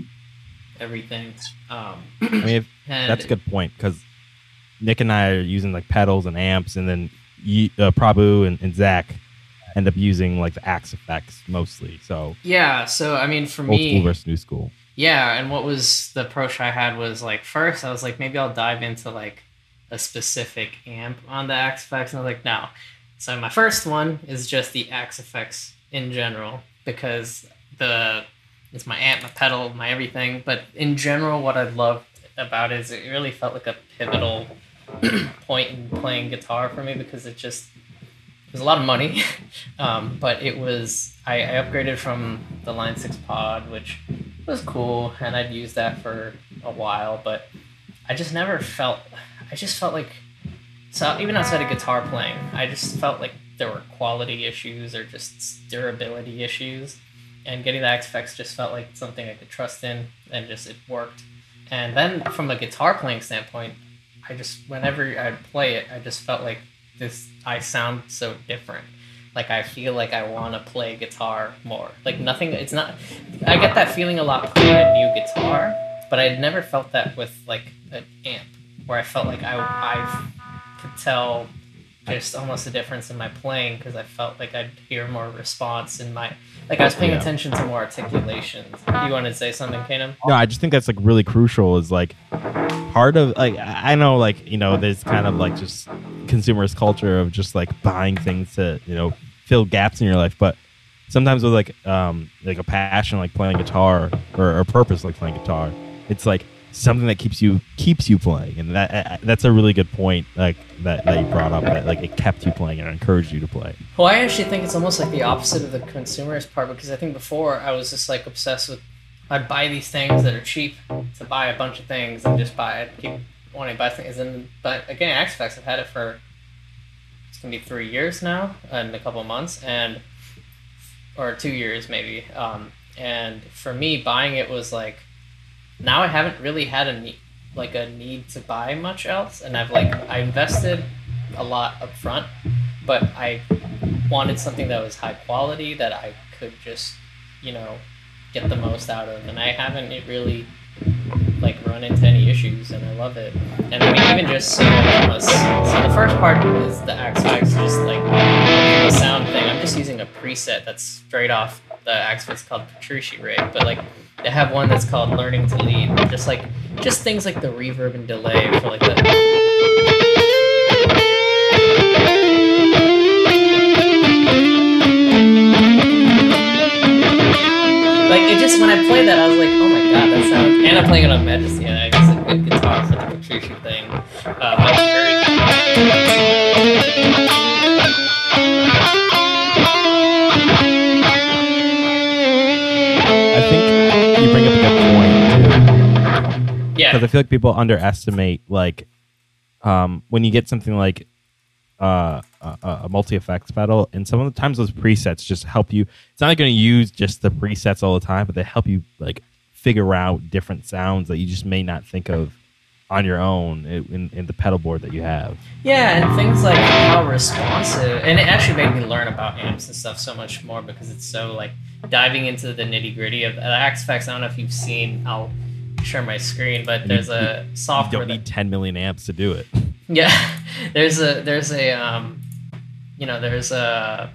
everything. Um, I mean, if, that's a good point because Nick and I are using like pedals and amps, and then you, uh, Prabhu and, and Zach end up using like the Axe Fx mostly. So Yeah, so I mean, for old me, school versus new school. Yeah, and what was the approach I had was like first I was like maybe I'll dive into like a specific amp on the Axe Fx, and I was like no. So my first one is just the Axe Fx in general because the it's my amp, my pedal, my everything. But in general, what I loved about it is it really felt like a pivotal point in playing guitar for me because it just it was a lot of money, um, but it was I, I upgraded from the Line Six Pod, which was cool, and I'd used that for a while, but I just never felt. I just felt like so even outside of guitar playing, I just felt like there were quality issues or just durability issues, and getting the Axe Fx just felt like something I could trust in, and just it worked. And then from a guitar playing standpoint, I just whenever I'd play it, I just felt like this I sound so different. Like I feel like I want to play guitar more. Like nothing. It's not. I get that feeling a lot playing a new guitar, but I'd never felt that with like an amp, where I felt like I I could tell just almost a difference in my playing because I felt like I'd hear more response in my like I was paying Yeah. attention to more articulations. You wanted to say something, Kanem? No, I just think that's like really crucial. Is like part of like I I know like you know there's kind of like just consumerist culture of just like buying things to you know fill gaps in your life, but sometimes with like um like a passion like playing guitar or a purpose like playing guitar, it's like something that keeps you keeps you playing, and that uh, that's a really good point like that that you brought up that like it kept you playing and encouraged you to play. Well, I actually think it's almost like the opposite of the consumerist part because I think before I was just like obsessed with I'd buy these things that are cheap to buy a bunch of things and just buy it, keep wanting to buy things. And but again, Axe Fx, I've had it for it's gonna be three years now and a couple months and or two years maybe. Um, and for me, buying it was like now I haven't really had a need like a need to buy much else, and I've like I invested a lot up front, but I wanted something that was high quality that I could just, you know, get the most out of, and I haven't really like run into any issues, and I love it. And I mean, even just so, so the first part is the Axe Fx, just like the sound thing. I'm just using a preset that's straight off the Axe called Petrucci rig, but like they have one that's called Learning to Lead, just like just things like the reverb and delay for like the Like it just when I played that, I was like, oh my god, that sounds. And I'm playing it on Majesty, and I guess a good guitar for the Petrucci thing. Uh, yeah, because I feel like people underestimate like um, when you get something like uh, a, a multi effects pedal, and some of the times those presets just help you. It's not going to use just the presets all the time, but they help you like figure out different sounds that you just may not think of on your own in, in the pedal board that you have. yeah, and things like how responsive, and it actually made me learn about amps and stuff so much more because it's so like diving into the nitty gritty of the Axe Fx. I don't know if you've seen. I'll share my screen, but there's a You software don't that need 10 million amps to do it. Yeah, there's a there's a um, you know there's a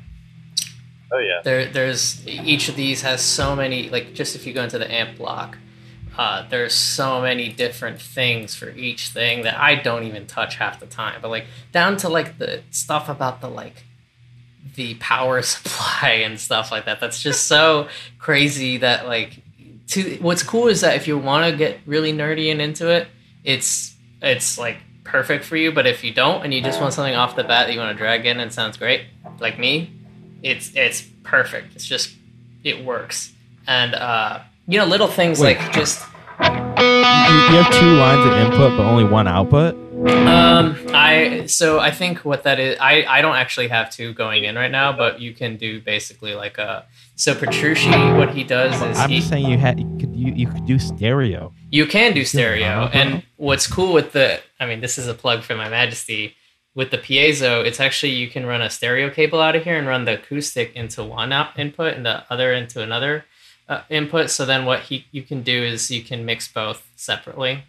Oh yeah. there there's each of these has so many like just if you go into the amp block, uh, there's so many different things for each thing that I don't even touch half the time. But like down to like the stuff about the like the power supply and stuff like that. That's just so crazy that like to what's cool is that if you want to get really nerdy and into it, it's it's like perfect for you. But if you don't and you just want something off the bat that you want to drag in and sounds great, like me, it's it's perfect. It's just it works. And uh, you know, little things Wait. like just You, you have two lines of input, but only one output. Um, I so I think what that is, I I don't actually have two going in right now, but you can do basically like a. So Petrucci, what he does is I'm he, just saying you had you could you, you could do stereo. you can do stereo, Uh-huh. and what's cool with the, I mean, this is a plug for my Majesty. With the piezo, it's actually you can run a stereo cable out of here and run the acoustic into one out input and the other into another uh, input. So then what he you can do is you can mix both separately.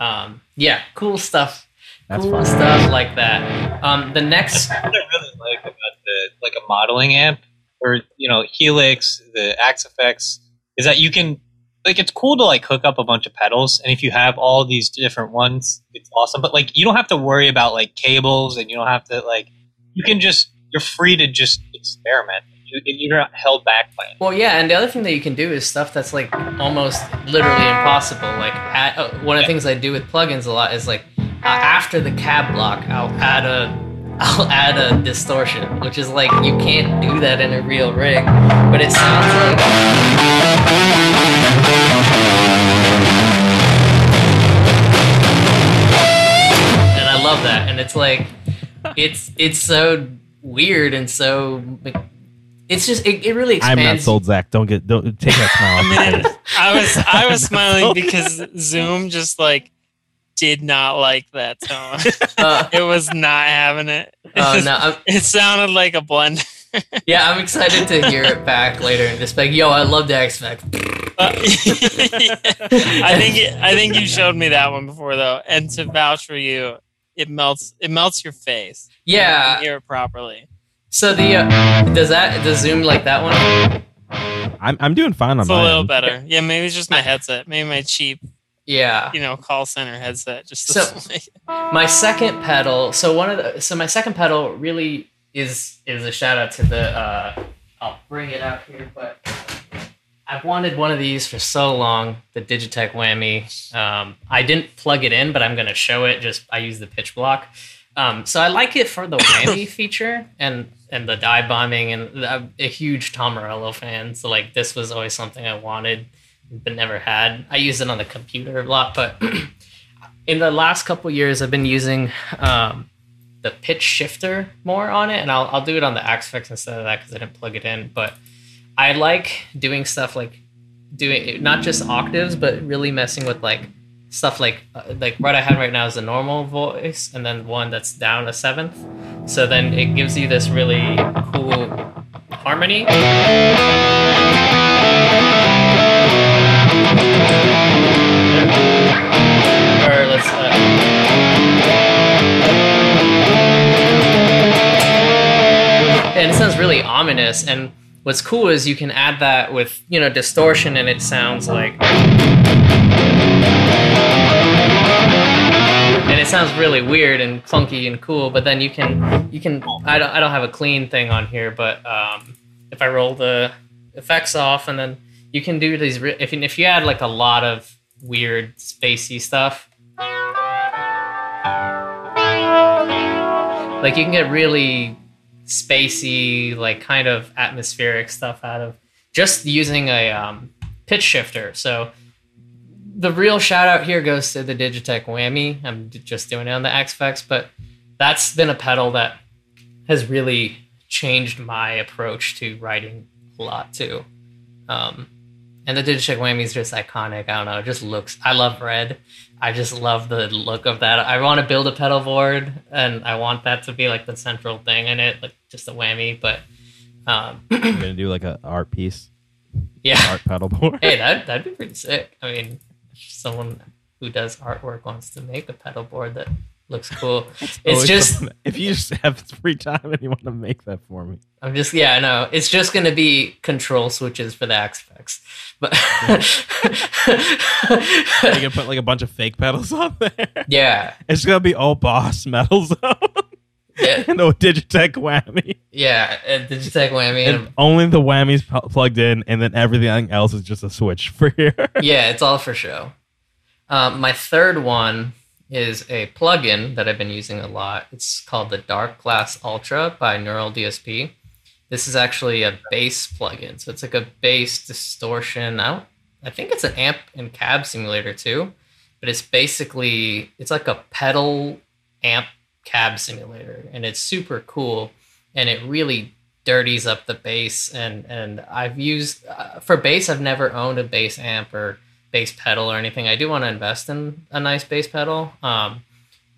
Um, yeah, cool stuff. That's cool fine. stuff like that. Um, the next That's what I really like about the like a modeling amp or you know Helix, the Axe Fx, is that you can like it's cool to like hook up a bunch of pedals, and if you have all these different ones, it's awesome. But like you don't have to worry about like cables, and you don't have to like you can just you're free to just experiment. You, you're not held back by it. Well, yeah, and the other thing that you can do is stuff that's like almost literally impossible. Like add, uh, one of the things I do with plugins a lot is like uh, after the cab block, I'll add a I'll add a distortion, which is like you can't do that in a real rig, but it sounds like. And I love that, and it's like it's it's so weird and so it's just it, it really I'm not sold, Zach. Don't get don't take that smile off I face. I was I was smiling because Zoom just like did not like that tone. Uh, It was not having it. It, oh just- no, I'm, it sounded like a blend. yeah, I'm excited to hear it back later and just be like, yo, I love the X Factor. Uh, I think it, I think you showed me that one before though, and to vouch for you, it melts it melts your face. You Yeah. can hear it properly. So the uh, does that does Zoom like that one? I'm I'm doing fine on It's a little end. better. Yeah, maybe it's just my headset. Maybe my cheap, Yeah. you know, call center headset. Just So- doesn't make it. My second pedal. So one of the so my second pedal really is is a shout out to the. Uh, I'll bring it out here, but I've wanted one of these for so long. The Digitech Whammy. Um, I didn't plug it in, but I'm gonna show it. Just I use the pitch block. Um, so I like it for the whammy feature and and the dive bombing and I'm a huge Tom Morello fan. So like this was always something I wanted but never had. I use it on the computer a lot, but in the last couple years I've been using um, the pitch shifter more on it, and I'll I'll do it on the Axe Fx instead of that because I didn't plug it in. But I like doing stuff like doing not just octaves, but really messing with like stuff like uh, like what I have right now is a normal voice, and then one that's down a seventh. So then it gives you this really cool harmony. Or let's. Uh, and it sounds really ominous and what's cool is you can add that with you know distortion and it sounds like and it sounds really weird and funky and cool but then you can you can i don't, I don't have a clean thing on here but um, if i roll the effects off and then you can do these if, you- if you add like a lot of weird spacey stuff like you can get really spacey, like kind of atmospheric stuff out of just using a um, pitch shifter. So the real shout out here goes to the Digitech Whammy. I'm just doing it on the Axe Fx, but that's been a pedal that has really changed my approach to writing a lot too. Um, and the Digitech Whammy is just iconic. I don't know, it just looks. I love red. I just love the look of that. I want to build a pedal board, and I want that to be like the central thing in it, like just a whammy. But um, I'm gonna do like an art piece, yeah, art pedal board. hey, that that'd be pretty sick. I mean, someone who does artwork wants to make a pedal board that looks cool. It's Always just something- if you just have free time and you want to make that for me. I'm just yeah, I know. It's just gonna be control switches for the Axe Fx. But You can put like a bunch of fake pedals on there. yeah. It's gonna be all boss metal zone Yeah, and no Digitech whammy. yeah, and Digitech whammy. And And, only the whammies pu- plugged in, and then everything else is just a switch for here. yeah, it's all for show. Um, my third one is a plugin that I've been using a lot. It's called the Darkglass Ultra by Neural DSP. This is actually a bass plugin, so it's like a bass distortion. I I think it's an amp and cab simulator too, but it's basically it's like a pedal amp cab simulator, and it's super cool, and it really dirties up the bass. and And I've used uh, for bass, I've never owned a bass amp or bass pedal or anything. I do want to invest in a nice bass pedal, um,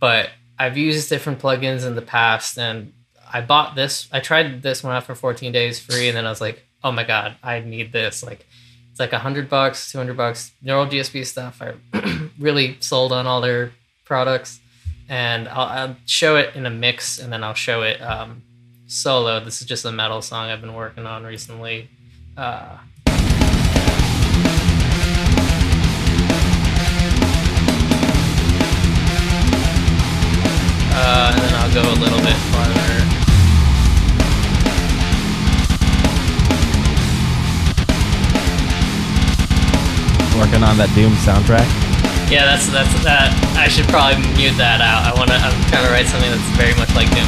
but I've used different plugins in the past, and I bought this. I tried this one out for 14 days free, and then I was like, "Oh my god, I need this!" Like, it's like a hundred bucks, 200 bucks. Neural DSP stuff. I really sold on all their products, and I'll, I'll show it in a mix, and then I'll show it um, solo. This is just a metal song I've been working on recently. Uh, Uh, and then I'll go a little bit farther. Working on that Doom soundtrack. Yeah, that's that's that. I should probably mute that out. I wanna. I'm trying to write something that's very much like Doom.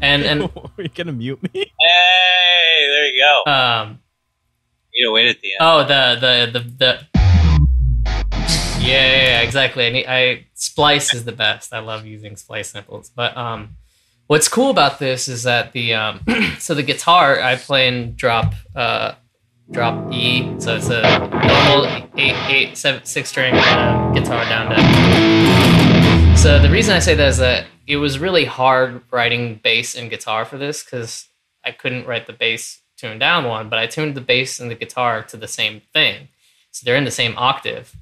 And and Are you gonna mute me? Hey, there you go. um you gotta wait at the end. oh the the the the. Yeah, yeah, yeah, exactly. I need. I splice is the best. I love using splice samples. But um, what's cool about this is that the um, so the guitar I play in drop uh, drop E. So it's a normal eight eight seven six string uh, guitar down to. So the reason I say that is that it was really hard writing bass and guitar for this because I couldn't write the bass tune down one, but I tuned the bass and the guitar to the same thing. So they're in the same octave.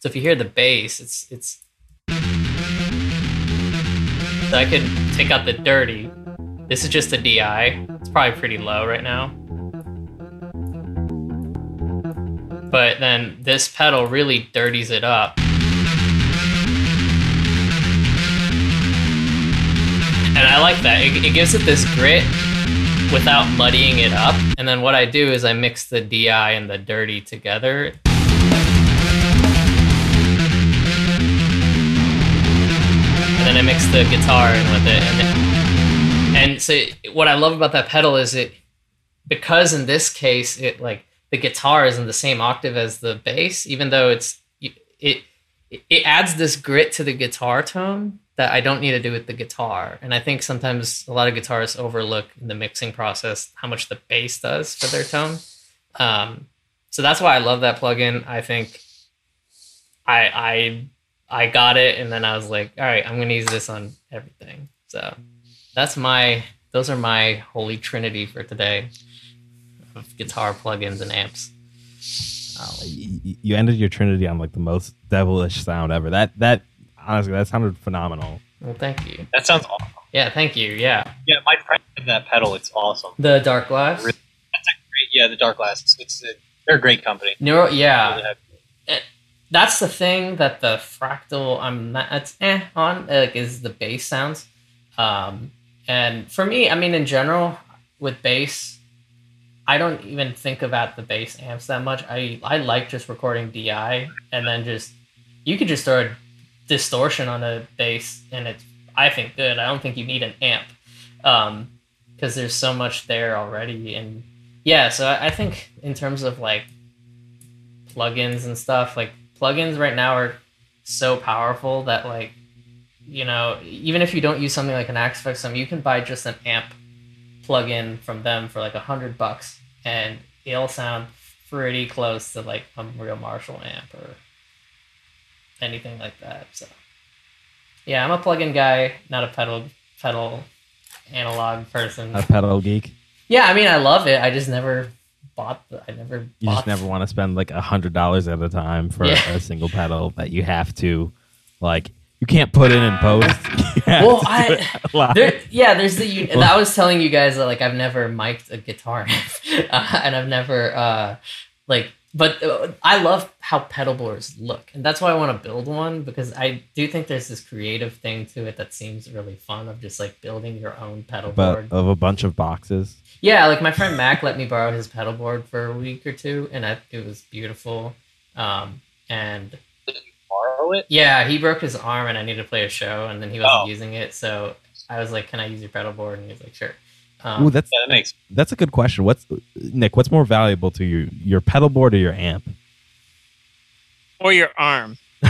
So if you hear the bass, it's it's. So I could take out the dirty. This is just a DI. It's probably pretty low right now. But then this pedal really dirties it up. And I like that. It, it gives it this grit without muddying it up. And then what I do is I mix the DI and the dirty together. And then I mix the guitar in with it. And, and so what I love about that pedal is it, because in this case, it like the guitar is in the same octave as the bass, even though it's, it, it adds this grit to the guitar tone that I don't need to do with the guitar. And I think sometimes a lot of guitarists overlook in the mixing process how much the bass does for their tone. Um, so that's why I love that plugin. I think I I I got it and then I was like, all right, I'm gonna use this on everything. So that's my those are my holy trinity for today of guitar plugins and amps. Um, You ended your Trinity on like the most devilish sound ever. That that honestly that sounded phenomenal. well, thank you. That sounds awesome. Yeah, thank you. Yeah, Yeah, my friend did that pedal. It's awesome. the Darkglass. Really? Great. Yeah, the Darkglass. It's, it's a, they're a great company. Neuro, yeah, Really that's the thing that the fractal I'm not it's eh on like is the bass sounds. Um and for me, I mean in general with bass, I don't even think about the bass amps that much. I I like just recording DI and then just you could just throw a distortion on a bass and it's I think good. I don't think you need an amp. Um because there's so much there already and yeah, so I, I think in terms of like plugins and stuff like plugins right now are so powerful that like you know even if you don't use something like an Axe Effect you can buy just an amp plugin from them for like a hundred bucks and it'll sound pretty close to like a real Marshall amp or anything like that so yeah I'm a plugin guy not a pedal pedal analog person A pedal geek. yeah I mean I love it I just never bought the I never You just never want to spend like a hundred dollars at a time for Yeah. a single pedal that you have to like You can't put it in post. Well, I- There, yeah, there's the. I was telling you guys that like I've never mic'd a guitar, uh, and I've never uh, like. But uh, I love how pedal boards look, and that's why I want to build one because I do think there's this creative thing to it that seems really fun of just like building your own pedal but board. of a bunch of boxes. Yeah, like my friend Mac let me borrow his pedal board for a week or two, and I, it was beautiful. Um, and Borrow it. yeah, he broke his arm, and I needed to play a show, and then he wasn't Oh. using it, so I was like, "Can I use your pedal board?" And he was like, "Sure." Um, Ooh, that's Yeah, that makes. that's a good question. What's Nick? What's more valuable to you, your pedal board or your amp? Or your arm. the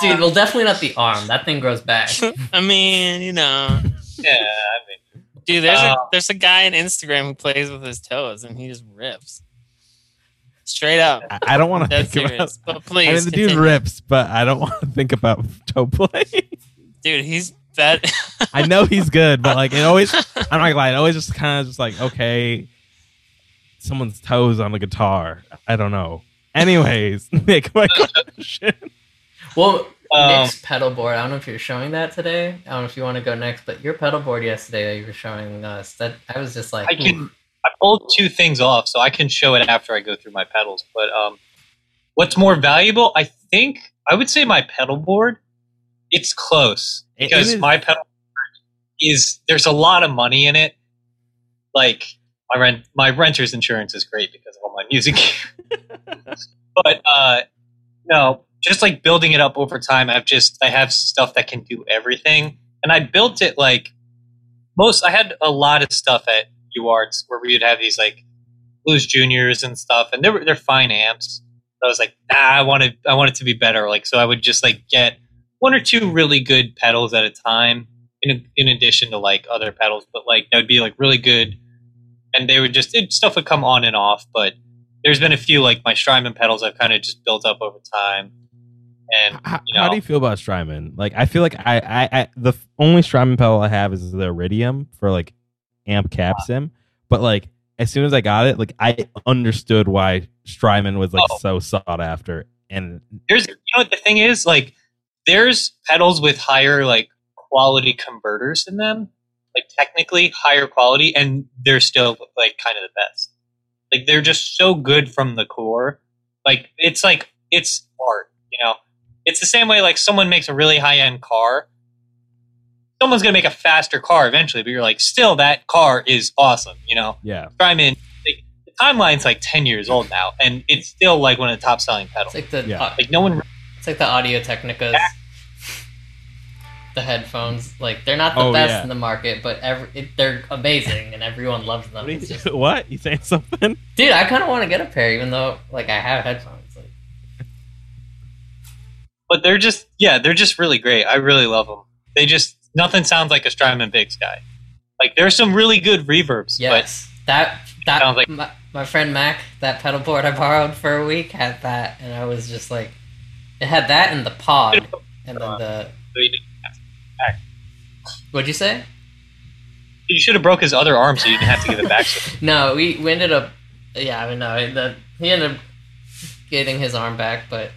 dude, well, definitely not the arm. That thing grows back. I mean, you know, Yeah, I mean, dude. There's Uh, a there's a guy on Instagram who plays with his toes and he just rips. Straight up. I, I don't want to That's think serious. about. But please, I mean, the dude rips, but I don't want to think about toe play. dude. He's that. I know he's good, but like it always, I'm not gonna lie, it always just kind of just like okay, someone's toes on the guitar. I don't know. Anyways, Nick, my question. Well, Um, Nick's pedal board. I don't know if you're showing that today. I don't know if you want to go next, but your pedal board yesterday that you were showing us. That I was just like, I can. I pulled two things off, so I can show it after I go through my pedals. But um, what's more valuable? I think I would say my pedal board. It's close It- it because my pedal board is there's a lot of money in it. Like my rent, my renter's insurance is great because of all my music. but uh, no, just like building it up over time. I've just I have stuff that can do everything, and I built it like most. I had a lot of stuff at UArts where we would have these like Blues Juniors and stuff, and they're they're fine amps. I was like, nah, I want it. I want it to be better. Like, so I would just like get one or two really good pedals at a time, in in addition to like other pedals, but like that would be like really good, and they would just it, stuff would come on and off. But there's been a few like my Strymon pedals I've kind of just built up over time, and How, you know, how do you feel about Strymon? Like, I feel like I, I, I the only Strymon pedal I have is the Iridium for like amp cap sim, but like as soon as I got it, like I understood why Strymon was like Oh. so sought after, and there's you know what the thing is? Like there's pedals with higher like quality converters in them like technically higher quality and they're still like kind of the best. Like they're just so good from the core. Like it's like it's art you know? It's the same way like someone makes a really high end car someone's gonna make a faster car eventually but you're like still that car is awesome you know yeah, Strymon like the timeline's like 10 years old now and it's still like one of the top selling pedals it's like the Yeah. uh, like no one it's like the Audio Technicas. The headphones, like they're not the Oh, best yeah. in the market, but every it, they're amazing and everyone loves them. what, you, just- what? you saying something? dude, I kind of want to get a pair, even though like I have headphones. Like, but they're just yeah they're just really great i really love them they just nothing sounds like a strymon big sky like there's some really good reverbs yes, that that Sounds like- my, my friend Mac, that pedal board I borrowed for a week had that, and I was just like, it had that and the pod, and then the what'd you say? you should have broke his other arm so you didn't have to give it back. No, we, we ended up. Yeah, I mean, no, the, he ended up getting his arm back, but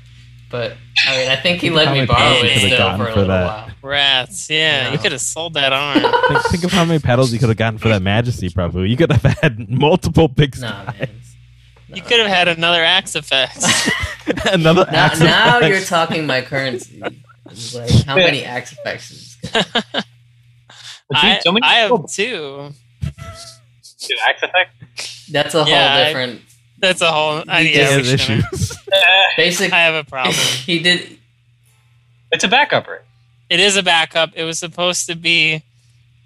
but I mean, I think he let me borrow pedals you it could've still for a for little that? while. Rats. Yeah, you could have sold that arm. think, think of how many pedals you could have gotten for that Majesty, probably. You could have had multiple big No, skies. man. You could have had another axe effect. Another now, axe now effect. you're talking my currency. Like how many axe effects? Is this guy? But dude, I, so many I people have two. do Axe Effect. That's a whole Yeah, I- different. That's a whole. I, He He yeah, has issues. Eh, Basic. I have a problem. he did. it's a backup right It is a backup. It was supposed to be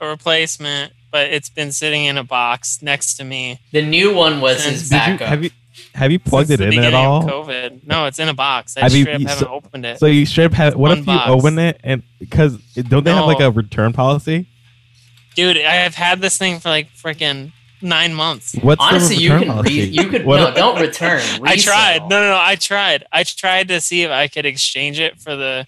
a replacement, but it's been sitting in a box next to me. The new one was Since- his Did you, backup. have you have you plugged since it the in at all? Of COVID. No, it's in a box. I Have you- straight up you- haven't so- opened it. So you should have. What One if box. you open it and because don't they have like a return policy? Dude, I have had this thing for like freaking nine months. What's Honestly, the you can re- you could no, don't return. I tried. No, no, no. I tried. I tried to see if I could exchange it for the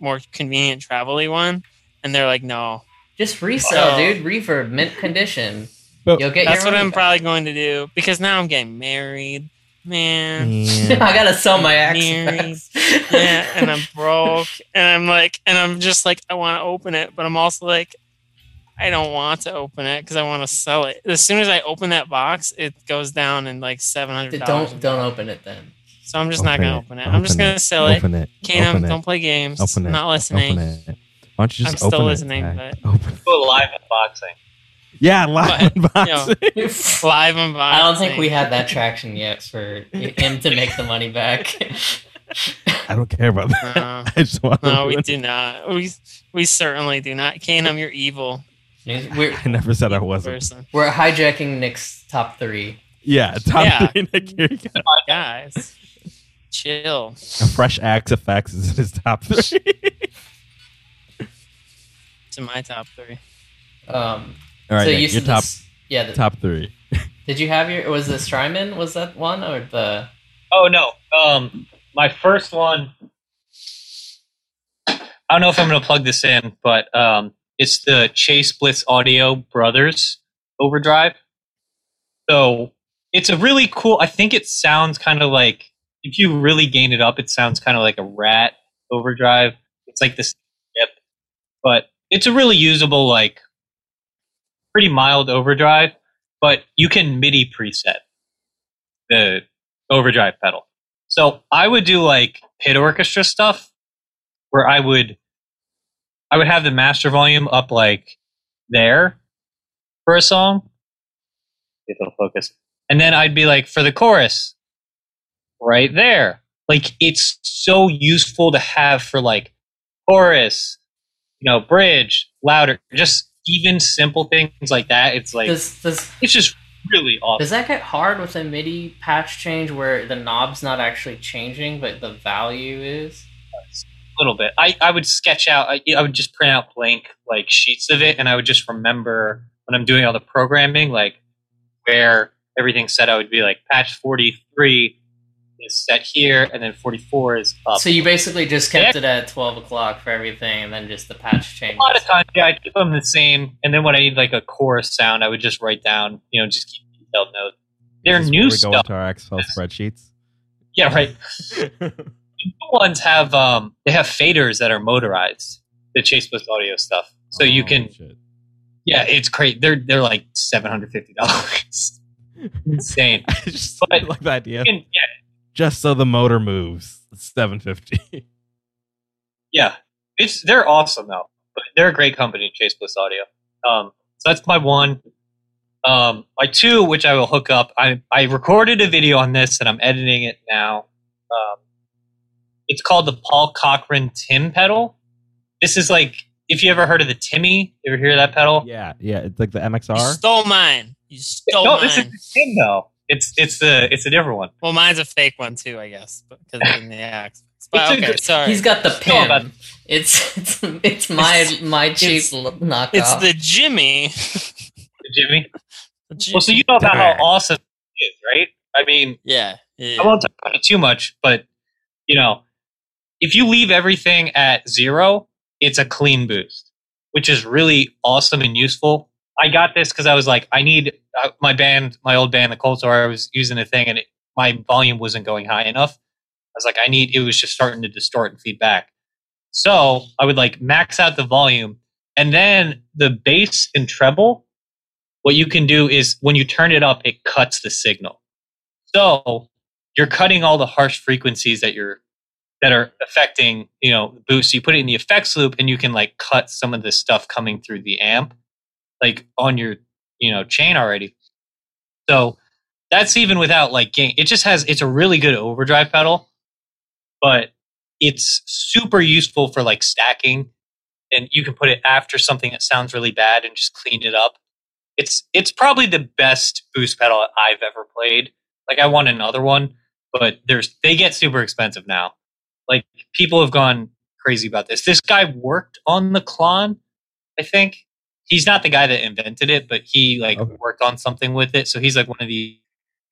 more convenient travel-y one, and they're like, no. Just resell, Oh. dude. Reverb, mint condition. But- You'll get That's your what I'm back. probably going to do because now I'm getting married. man. Man. I gotta sell my axe. Yeah, and I'm broke, and I'm like, and I'm just like, I want to open it, but I'm also like, I don't want to open it because I want to sell it. As soon as I open that box, it goes down in like seven hundred don't don't open it then. So I'm just not gonna Open open it. I'm just Open gonna sell it. Open it. Kanem, Open it. don't play games. Open it. I'm not listening. Open it. Why don't you just I'm still open listening, it? but- Open it. Go live unboxing. Yeah, live But, unboxing. Live unboxing. I don't think we had that traction yet for him to make the money back. I don't care about that. No. I just want No, to we win. do not. We we certainly do not. Kanem, you're evil we're I never said I wasn't. person, we're hijacking Nick's top three. Yeah, top Yeah. three. Nick, here you go. guys. Chill. A fresh Axe Fx is in his top three. To my top three. Um, All right, so Nick, you your said top this- yeah. The, top three. Did you have your? Was the Strymon? Was that one or the? Oh no. Um, my first one. I don't know if I'm going to plug this in, but um, it's the Chase Bliss Audio Brothers Overdrive. So it's a really cool. I think it sounds kind of like if you really gain it up, it sounds kind of like a Rat Overdrive. It's like this dip, but it's a really usable, like pretty mild overdrive. But you can MIDI preset the overdrive pedal. So I would do like pit orchestra stuff where I would I would have the master volume up like there for a song. If it'll focus. And then I'd be like for the chorus right there. Like it's so useful to have for like chorus, you know, bridge, louder, just even simple things like that. It's like Does does it's just really awesome. does that get hard with a MIDI patch change where the knob's not actually changing, but the value is? A little bit. I, I would sketch out. I, I would just print out blank like sheets of it, and I would just remember when I'm doing all the programming, like where everything's set. I would be like patch 43 is set here, and then 44 is up. So you basically just kept it at twelve o'clock for everything, and then just the patch change. a lot of times, yeah, I keep them the same, and then when I need like a chorus sound, I would just write down, you know, just keep detailed notes. Their This is new where we go stuff, into our Excel spreadsheets. yeah, right. ones have um they have faders that are motorized. The Chase Bliss audio stuff, so you Oh, can shit. Yeah, it's great. They're they're like seven hundred fifty dollars. Insane. I just But- like the idea. Can- yeah, Just so the motor moves, seven fifty. yeah. It's they're awesome though. But they're a great company, Chase Bliss Audio. Um, so that's my one. Um, my two, which I will hook up. I I recorded a video on this and I'm editing it now. Um, it's called the Paul Cochrane Tim pedal. This is like if you ever heard of the Timmy, you ever hear that pedal? yeah, yeah. It's like the You MXR. stole mine. You stole no, mine. this is the Tim though. It's it's the it's a different one. well, mine's a fake one too, I guess, because it's in the axe. It's But okay, sorry. He's got the No, pin. but- It's it's it's my my cheap it's- knockoff. it's the Jimmy. Jimmy. The Jimmy. Well, so you know about how awesome it is, right? I mean, yeah, yeah. I won't talk about it too much, but you know, if you leave everything at zero, it's a clean boost, which is really awesome and useful. I got this because I was like, I need uh, my band, my old band, the Cold Sore. I was using a thing, and it, my volume wasn't going high enough. I was like, I need. It was just starting to distort and feedback. So I would like max out the volume, and then the bass and treble. What you can do is when you turn it up, it cuts the signal. So you're cutting all the harsh frequencies that you're that are affecting, you know, the boost. So you put it in the effects loop and you can like cut some of the stuff coming through the amp, like on your, you know, chain already. So that's even without like gain. It just has it's a really good overdrive pedal, but it's super useful for like stacking and you can put it after something that sounds really bad and just clean it up. It's it's probably the best boost pedal I've ever played. Like I want another one, but there's they get super expensive now. Like people have gone crazy about this. This guy worked on the Klon, I think. He's not the guy that invented it, but he like Okay. worked on something with it. So he's like one of the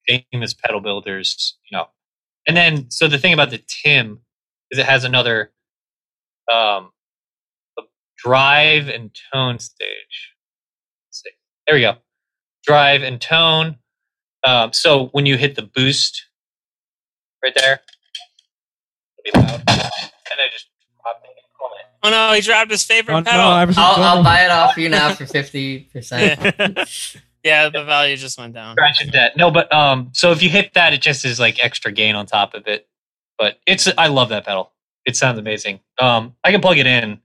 famous pedal builders, you know. And then so the thing about the Tim is it has another um a drive and tone stage. There we go. Drive and tone. Um, so when you hit the boost right there. It'll be loud. And I just drop it. Oh no, he dropped his favorite Oh, pedal. I was I'll, I'll buy it off you now for fifty percent. yeah, the value just went down. Scratching that. No, but um, so if you hit that, it just is like extra gain on top of it. But it's I love that pedal. It sounds amazing. Um, I can plug it in. Um,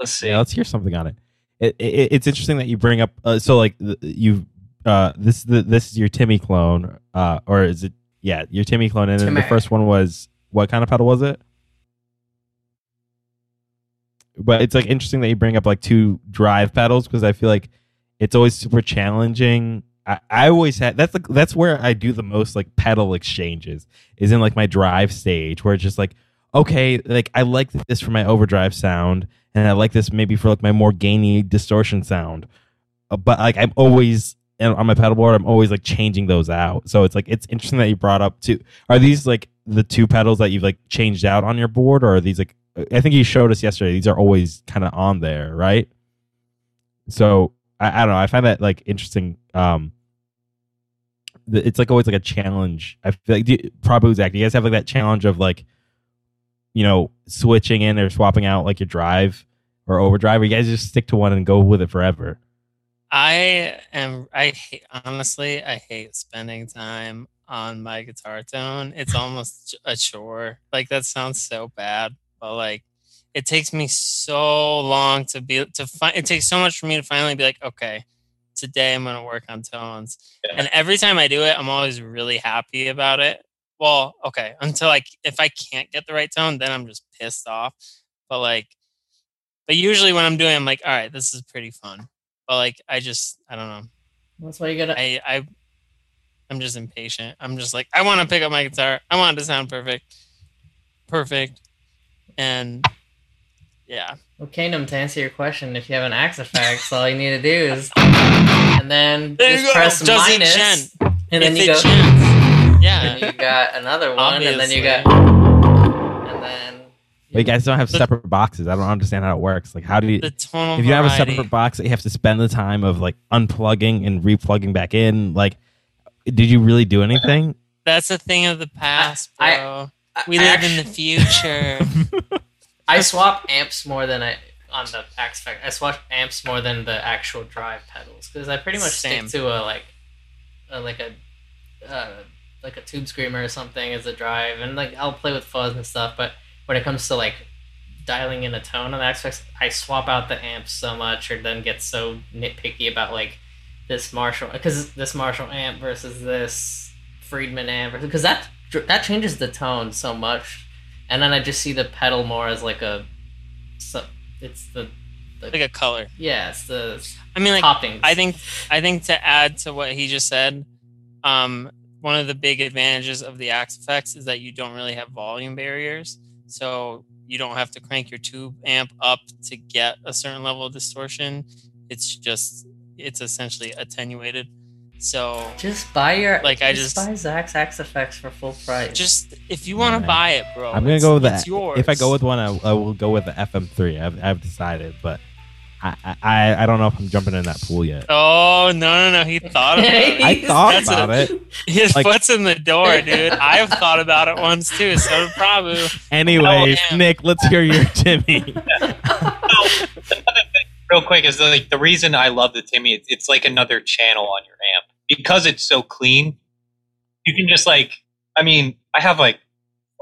let's see. Yeah, let's hear something on it. It, it. It's interesting that you bring up. Uh, so like you, uh, this the, this is your Timmy clone, uh, or is it? Yeah, your Timmy clone, and then the first one was what kind of pedal was it? But it's like interesting that you bring up like two drive pedals because I feel like it's always super challenging. I, I always had that's like that's where I do the most like pedal exchanges is in like my drive stage where it's just like okay like I like this for my overdrive sound and I like this maybe for like my more gainy distortion sound. Uh, but like I'm always on my pedal board, I'm always like changing those out. So it's like it's interesting that you brought up two. Are these like the two pedals that you've like changed out on your board, or are these like I think you showed us yesterday? These are always kind of on there, right? So I, I don't know. I find that like interesting. Um, it's like always like a challenge. I feel like do, probably Zach. Do you guys have like that challenge of like, you know, switching in or swapping out like your drive or overdrive? Or you guys just stick to one and go with it forever? I am. I hate, honestly, I hate spending time on my guitar tone. It's almost a chore. Like that sounds so bad, but like it takes me so long to be to find. It takes so much for me to finally be like, okay, today I'm gonna work on tones. Yeah. And every time I do it, I'm always really happy about it. Well, okay, until like if I can't get the right tone, then I'm just pissed off. But like, but usually when I'm doing, I'm like, all right, this is pretty fun. But like, I just, I don't know. That's why you gotta. I, I, I'm just impatient. I'm just like, I want to pick up my guitar. I want it to sound perfect, perfect, and yeah. Well, Kingdom, to answer your question, if you have an Axe Fx, all you need to do is, and then There just press minus, and then If you go, and Yeah. you got another one, and then you Obviously. got, and. But you guys don't have separate boxes. I don't understand how it works. Like, how do you? The tonal if you have a separate box that you have to spend the time of like unplugging and replugging back in, like, did you really do anything? That's a thing of the past, bro. I- we live in the future. I swap amps more than I on the Axe Fx. I swap amps more than the actual drive pedals because I pretty much Same. stick to a like, a, like a, uh, like a tube screamer or something as a drive, and like I'll play with fuzz and stuff. But when it comes to like dialing in a tone on the Axe Fx, I swap out the amps so much, or then get so nitpicky about like this Marshall because this Marshall amp versus this Friedman amp because that that changes the tone so much and then I just see the pedal more as like a, so it's the, the like a color. yeah, it's the I mean, like toppings. I think I think to add to what he just said, um, one of the big advantages of the Axe Fx is that you don't really have volume barriers, Mm-hmm. so you don't have to crank your tube amp up to get a certain level of distortion. It's just it's essentially attenuated. So just buy your Like, I just, just- buy Zach's Axe Fx for full price. just if you want to Alright. buy it, bro, I'm gonna go with that. yours. If I go with one, I, I will go with the FM3. I've, I've decided, but I, I I don't know if I'm jumping in that pool yet. Oh no no no! He thought about it. I thought That's about a- it. His Like- foot's in the door, dude. I've thought about it once too. So did Prabhu. Anyways. Nick, let's hear your Timmy. real quick is like the reason I love the Timmy. It's, it's like another channel on your amp because it's so clean. You can just like, I mean, I have like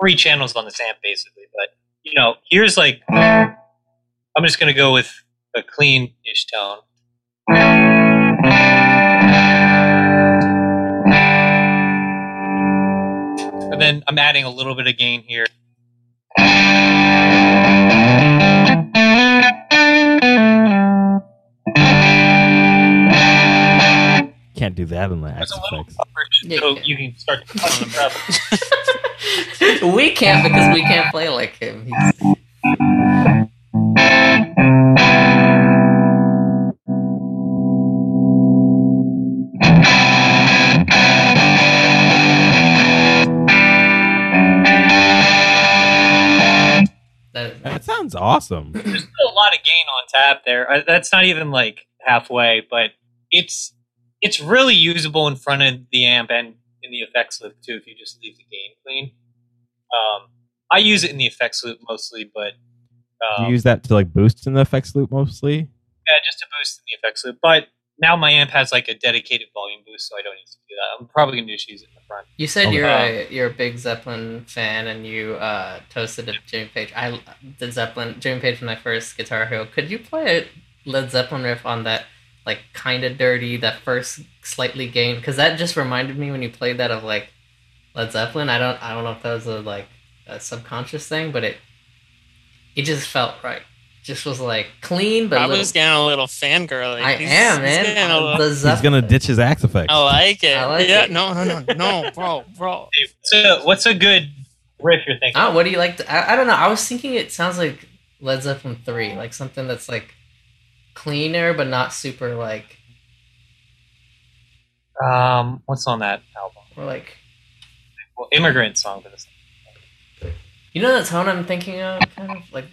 three channels on this amp basically, but you know, here's like, I'm just gonna go with a clean-ish tone. And then I'm adding a little bit of gain here. Can't do that in the X There's a effects. Yeah, so you can start to cut the treble. we can't because we can't play like him. He's, awesome. There's still a lot of gain on tap there. Uh, That's not even like halfway, but it's it's really usable in front of the amp and in the effects loop too if you just leave the gain clean. Um, I use it in the effects loop mostly, but Do um, you use that to like boost in the effects loop mostly? yeah, just to boost in the effects loop. But now my amp has like a dedicated volume boost, so I don't need to do that. I'm probably gonna just use it in the front. You said Okay. you're a you're a big Zeppelin fan, and you uh, toasted to Jimmy Page. I did Zeppelin. Jimmy Page was my first Guitar Hero. Could you play a Led Zeppelin riff on that, like kind of dirty, that first slightly gained? Because that just reminded me when you played that of like Led Zeppelin. I don't I don't know if that was a like a subconscious thing, but it it just felt right. Just was like clean, but I little- was getting a little fangirl. I am man. getting a little- He's gonna ditch his Axe Fx. I like it. I like yeah, it. no, no, no, no, bro, bro. So, what's a good riff you're thinking? Oh, what do you like? To, I, I don't know. I was thinking it sounds like Led Zeppelin three, like something that's like cleaner but not super like Um, what's on that album? or like Well, Immigrant Song for this. you know the tone I'm thinking of, kind of like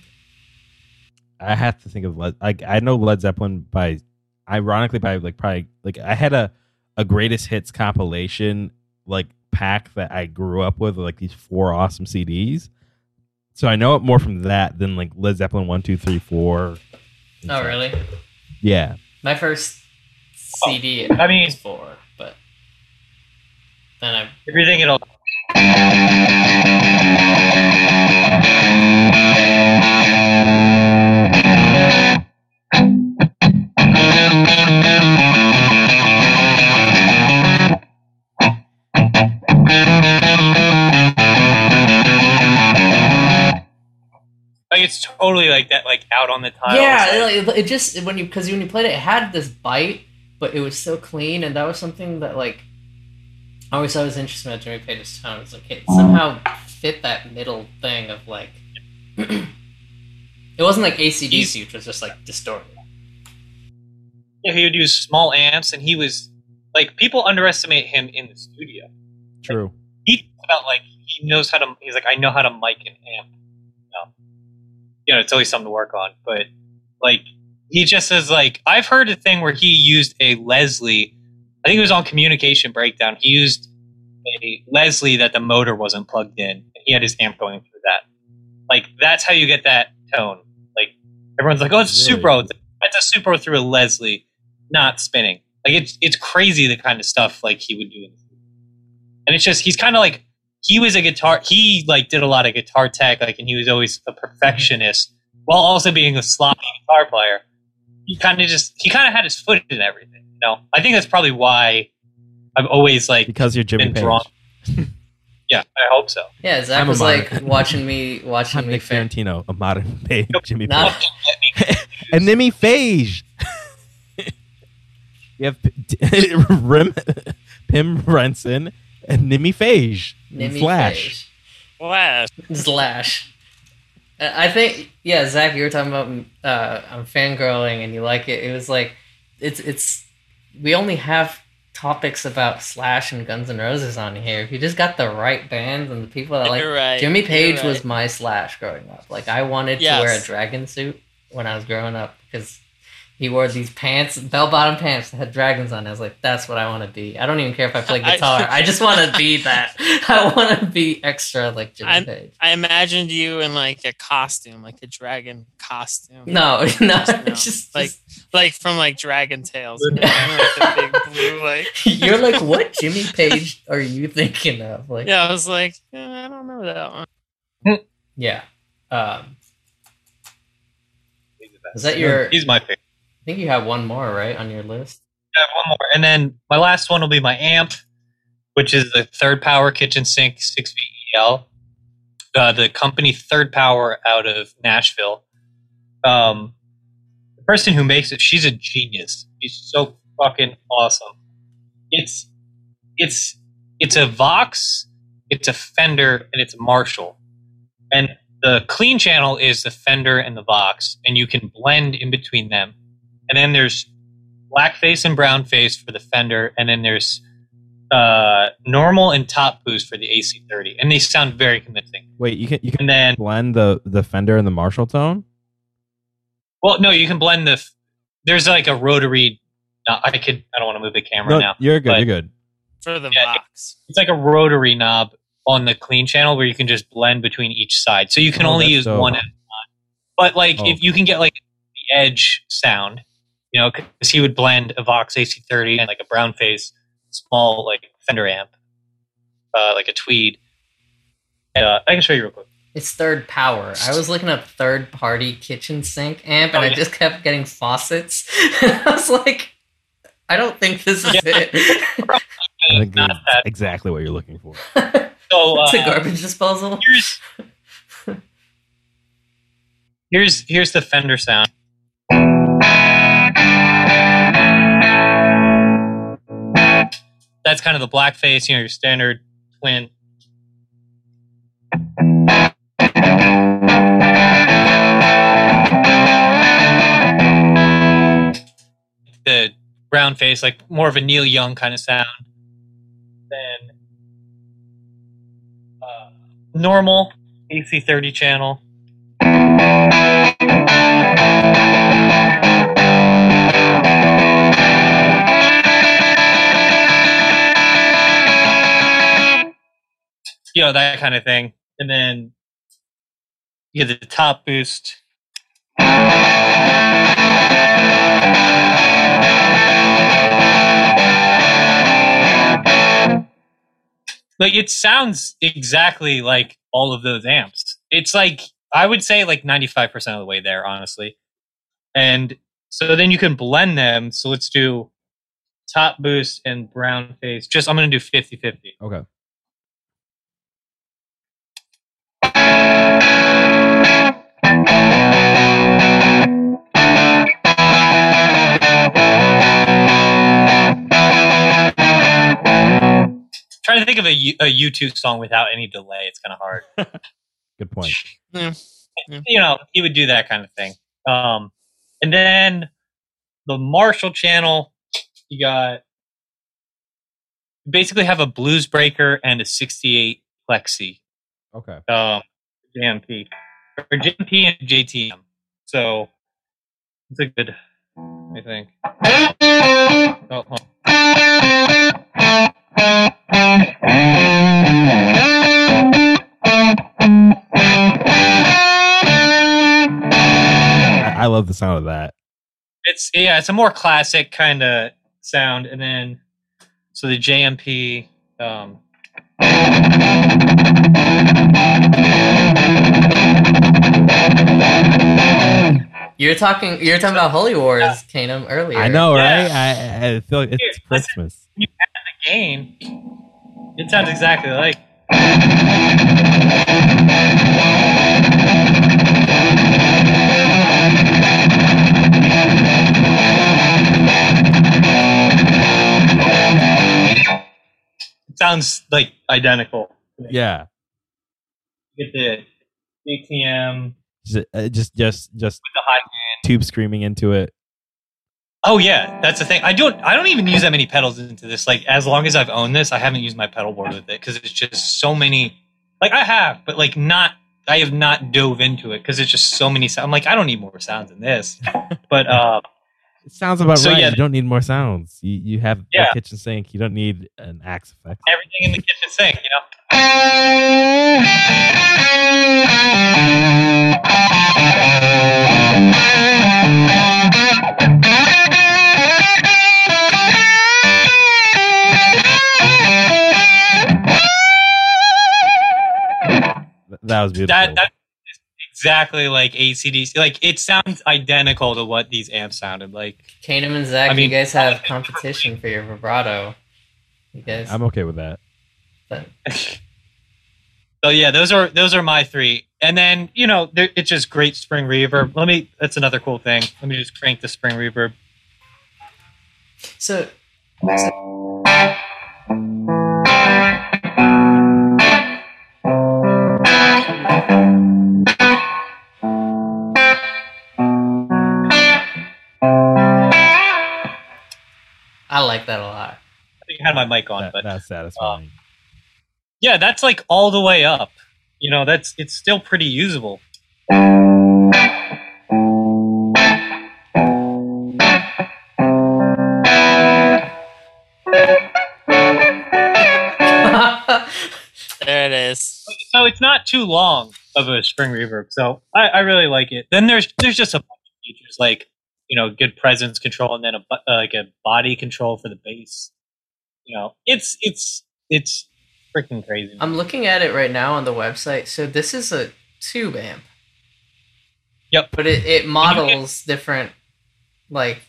I have to think of Led. Like I know Led Zeppelin by, ironically by like probably like I had a a greatest hits compilation like pack that I grew up with like these four awesome CDs. So I know it more from that than like Led Zeppelin one two three four. and oh stuff. really? Yeah. My first oh, CD I mean- was four, but then I If you're like it's totally like that, like out on the tile. yeah, it, it just when you because when you played it, it had this bite, but it was so clean, and that was something that like I always thought was interesting about Jimmy Page's tone. It's like it somehow fit that middle thing of like it wasn't like ACDC, which was just like distorted. yeah, he would use small amps, and he was like people underestimate him in the studio. True. he felt like he knows how to. He's like, I know how to mic an amp. You know, it's always something to work on. But like, he just says like, I've heard a thing where he used a Leslie. I think it was on Communication Breakdown. He used a Leslie that the motor wasn't plugged in. And he had his amp going through that. Like, that's how you get that tone. Like, everyone's like, oh, it's a Really? Supro. It's a Supro through a Leslie, not spinning. Like, it's it's crazy the kind of stuff like he would do and it's just he's kind of like he was a guitar he like did a lot of guitar tech like and he was always a perfectionist while also being a sloppy guitar player he kind of just he kind of had his foot in everything you know i think that's probably why i've always like Because you're Jimmy been Page. drawn yeah i hope so Yeah, Zach I'm was like watching me watching I'm me. Nick Fan- Fiorentino, a modern Page, Jimmy Not- Page. and Nimi Phage. you have P- Rim, Pim Renson and Nimi Phage. In Nimmy Flash. Page. Flash. Slash. Uh, I think yeah, Zach, you were talking about uh, I'm fangirling and you like it. It was like it's it's we only have topics about Slash and Guns N' Roses on here. If you just got the right bands and the people that like right. Jimmy Page right. was my Slash growing up. Like I wanted Yes. to wear a dragon suit when I was growing up because he wore these pants, bell bottom pants that had dragons on. it. I was like, that's what I want to be. I don't even care if I play guitar. I, just want to be that. I want to be extra like Jimmy I'm- Page. I imagined you in like a costume, like a dragon costume. No, no, No, it's just like just- like from like Dragon Tales. you know, like the big blue, like you're like, what Jimmy Page are you thinking of? Like, yeah. I was like, eh, I don't know that one. yeah. Um, He's the best. is that your? He's my favorite think you have one more right on your list. I have one more and then my last one will be my amp which is the third power kitchen sink 6 VEL uh, the company third power out of nashville. Um, the person who makes it she's a genius. She's so fucking awesome. It's it's it's a vox it's a fender and it's a marshall. And the clean channel is the fender and the vox and you can blend in between them and then there's black face and brown face for the fender and then there's uh, normal and top boost for the ac30 and they sound very convincing Wait, you can you can and then blend the the Fender and the Marshall tone. well no you can blend the there's like a rotary no, i could i don't want to move the camera No, now you're good. You're good. for the Yeah, Vox. It's like a rotary knob on the clean channel where you can just blend between each side. So you can Oh, only use dope. one at a time. But like Oh. if you can get like the edge sound, you know, because he would blend a Vox AC30 and like a brown face small like Fender amp, uh, like a Tweed. Uh, I can show you real quick. It's third power. I was looking up third party kitchen sink amp and Oh, I just kept getting faucets. I was like, I don't think this is Yeah. it. Not that. exactly what you're looking for. So it's a uh, garbage disposal. here's here's here's the Fender sound. That's kind of the blackface, you know, your standard twin. The brown face, like more of a Neil Young kind of sound. Then uh, normal AC30 channel. You know, that kind of thing. And then you get the top boost. Like it sounds exactly like all of those amps. It's like I would say like 95% of the way there, honestly. And so then you can blend them. So let's do top boost and brown face. Just I'm going to do 50 50. Okay. Trying to think of a, U- a U2 song without any delay. It's kind of hard. Good point. you know, he would do that kind of thing. Um, and then the Marshall channel, you got basically have a blues breaker and a 68 plexi. Okay. um, JMP or JMP and JTM. So it's a good, I think. Oh, hold on. I, I love the sound of that. It's yeah, it's a more classic kind of sound, and then so the JMP. Um, You're talking. You're talking about Holy Wars, Kanem, earlier. I know, Yeah. right? I, I feel like it's Here, listen. Christmas. the gain, it sounds exactly like. It sounds like identical. Yeah. Get the ATM Just, uh, just, just, just with the high. tube screaming into it. Oh yeah, that's the thing. I don't. I don't even use that many pedals into this. Like as long as I've owned this, I haven't used my pedal board with it because it's just so many. Like I have, but like not. I have not dove into it because it's just so many. sounds. I'm like, I don't need more sounds than this. But uh, It sounds about So, right. yeah. You don't need more sounds. You you have Yeah. a kitchen sink. You don't need an Axe Fx. everything in the kitchen sink, you know. That was beautiful. That that is exactly like ACDC. Like it sounds identical to what these amps sounded like. Kanem and Zach, I mean- you guys have competition for your vibrato. You guys. I'm okay with that. but- So yeah, those are those are my three. And then you know, it's just great spring reverb. Let me. That's another cool thing. Let me just crank the spring reverb. so I like that a lot. I had my mic on, that, but that's satisfying. Um, yeah, that's like all the way up. You know, that's it's still pretty usable. there it is. So it's not too long of a string reverb. So I, I really like it. Then there's there's just a bunch of features like you know good presence control and then a uh, like a body control for the bass. You know, it's it's it's freaking crazy. I'm looking at it right now on the website. So this is a tube amp. Yep. But it, it models different, like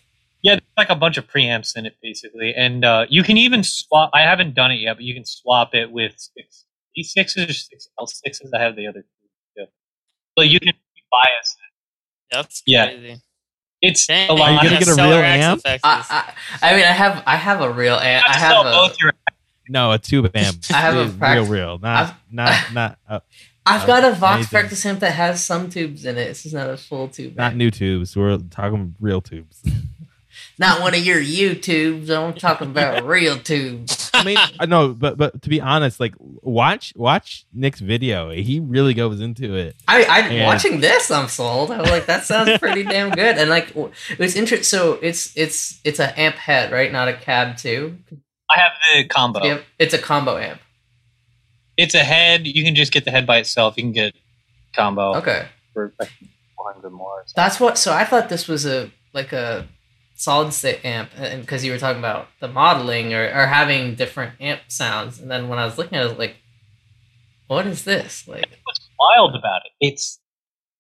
Yeah, there's like a bunch of preamps in it basically, and uh, you can even swap. I haven't done it yet, but you can swap it with six E sixes or six L sixes. I have the other two. too. So you can bias. It. That's Yeah. Crazy. It's Dang, a lot. Are you gonna get a real X amp? I, I, I mean, I have I have a real amp. I have a both your No, a tube amp. I have a Real, prac- real, real, not I've- not not uh, I've got a Uh, Vox anything. practice amp that has some tubes in it. This is not a full tube. not amp. new tubes. We're talking real tubes. Not one of your YouTubes. I'm talking about real tubes. I mean, uh, I know, but but to be honest, like watch watch Nick's video. He really goes into it. I, I Yeah. watching this, I'm sold. I was like, that sounds pretty damn good. And like, w- it was interesting. So it's it's it's a amp head, right? Not a cab too. I have the combo. Yep, it's a combo amp. It's a head. You can just get the head by itself. You can get combo Okay, for like 400 more. that's what. So I thought this was a like a solid state amp, and because you were talking about the modeling or, or having different amp sounds, and then when I was looking at it, I was like, what is this? Like, What's wild about it? It's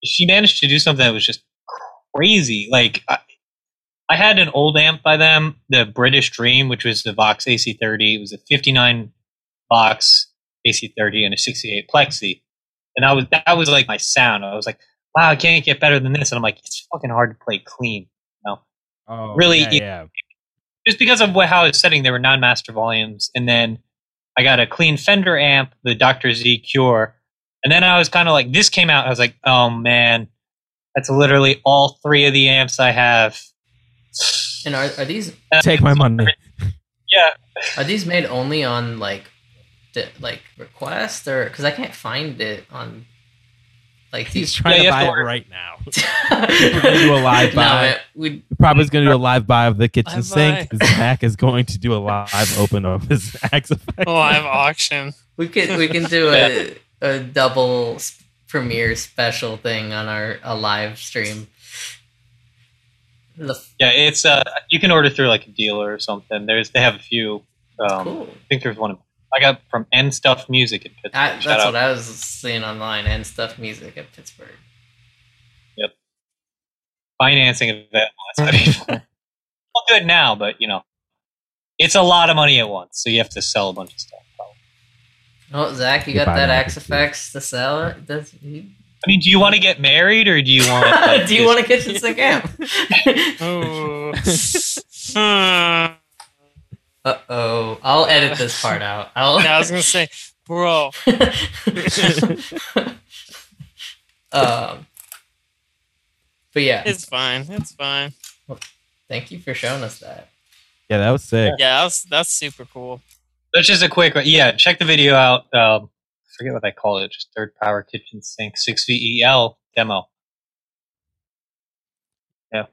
she managed to do something that was just crazy. Like I, I had an old amp by them, the British Dream, which was the Vox AC30. It was a 59 Vox AC30 and a 68 Plexi, and I was that was like my sound. I was like, wow, I can't get better than this. And I'm like, it's fucking hard to play clean. Oh, Really, Yeah, yeah. just because of what, how it's setting, there were non-master volumes, and then I got a clean Fender amp, the Dr. Z Cure, and then I was kind of like, this came out, I was like, oh man, that's literally all three of the amps I have. and are are these uh, Take my money. Yeah, are these made only on like the, like request or because I can't find it on like He's trying Yeah, to buy to it right now. We're gonna do a live buy. man, we Probably going to do a live buy of the kitchen Live sink. buy. Zach is going to do a live open of his Axe Fx. a live auction. we can we can do a a double premiere special thing on our a live stream. Yeah, it's uh, you can order through like a dealer or something. There's they have a few. Um, cool. I think there's one I got from N Stuff Music in Pittsburgh. I, Shout that's out. what I was seeing online and stuff music at Pittsburgh. Yep. Financing of that. That's what people. well, good now, but you know, it's a lot of money at once, so you have to sell a bunch of stuff. Oh, Zach, you You got that that Axe. Effects to sell? It? Does, you, I mean, do you want to get married or do you want? Like, do you want a kitchen sink amp? Ooh. Uh oh, I'll edit this part out. I'll. Yeah, I was gonna say, bro. um, but yeah, It's fine. It's fine. thank you for showing us that. Yeah, that was sick. Yeah, that's that's super cool. That's just a quick. Yeah, check the video out. Um, I forget what I call it. Just third power kitchen sink six VEL demo. Yeah.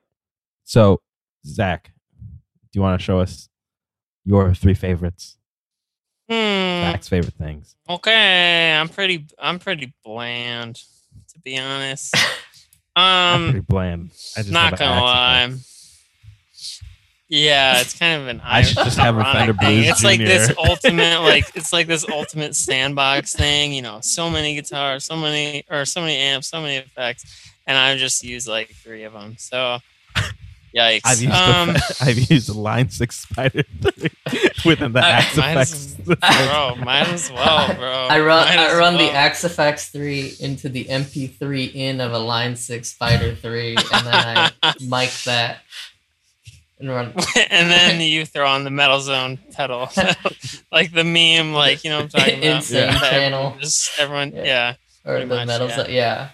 So, Zach, do you want to show us your three favorites? Hmm. Zach's favorite things. Okay, I'm pretty. I'm pretty bland, to be honest. I'm Um, pretty bland. I just not gonna lie. Effects. Yeah, it's kind of an. I should just have a ironic Fender. Blues It's like this ultimate, like it's like this ultimate sandbox thing. You know, so many guitars, so many or so many amps, so many effects, and I just use like three of them. So, yikes. I've used um, the, I've used Line Six Spider within the I- Axe might Effects. as- bro, might as well, bro. I run Might I as run the well. Axe Fx three into the MP3 in of a Line Six Spider three, and then I mic that and run. and then you throw on the metal zone pedal like the meme like you know what i'm talking about Insane That everyone channel. just everyone Yeah. yeah. Or the much, metals, yeah. yeah.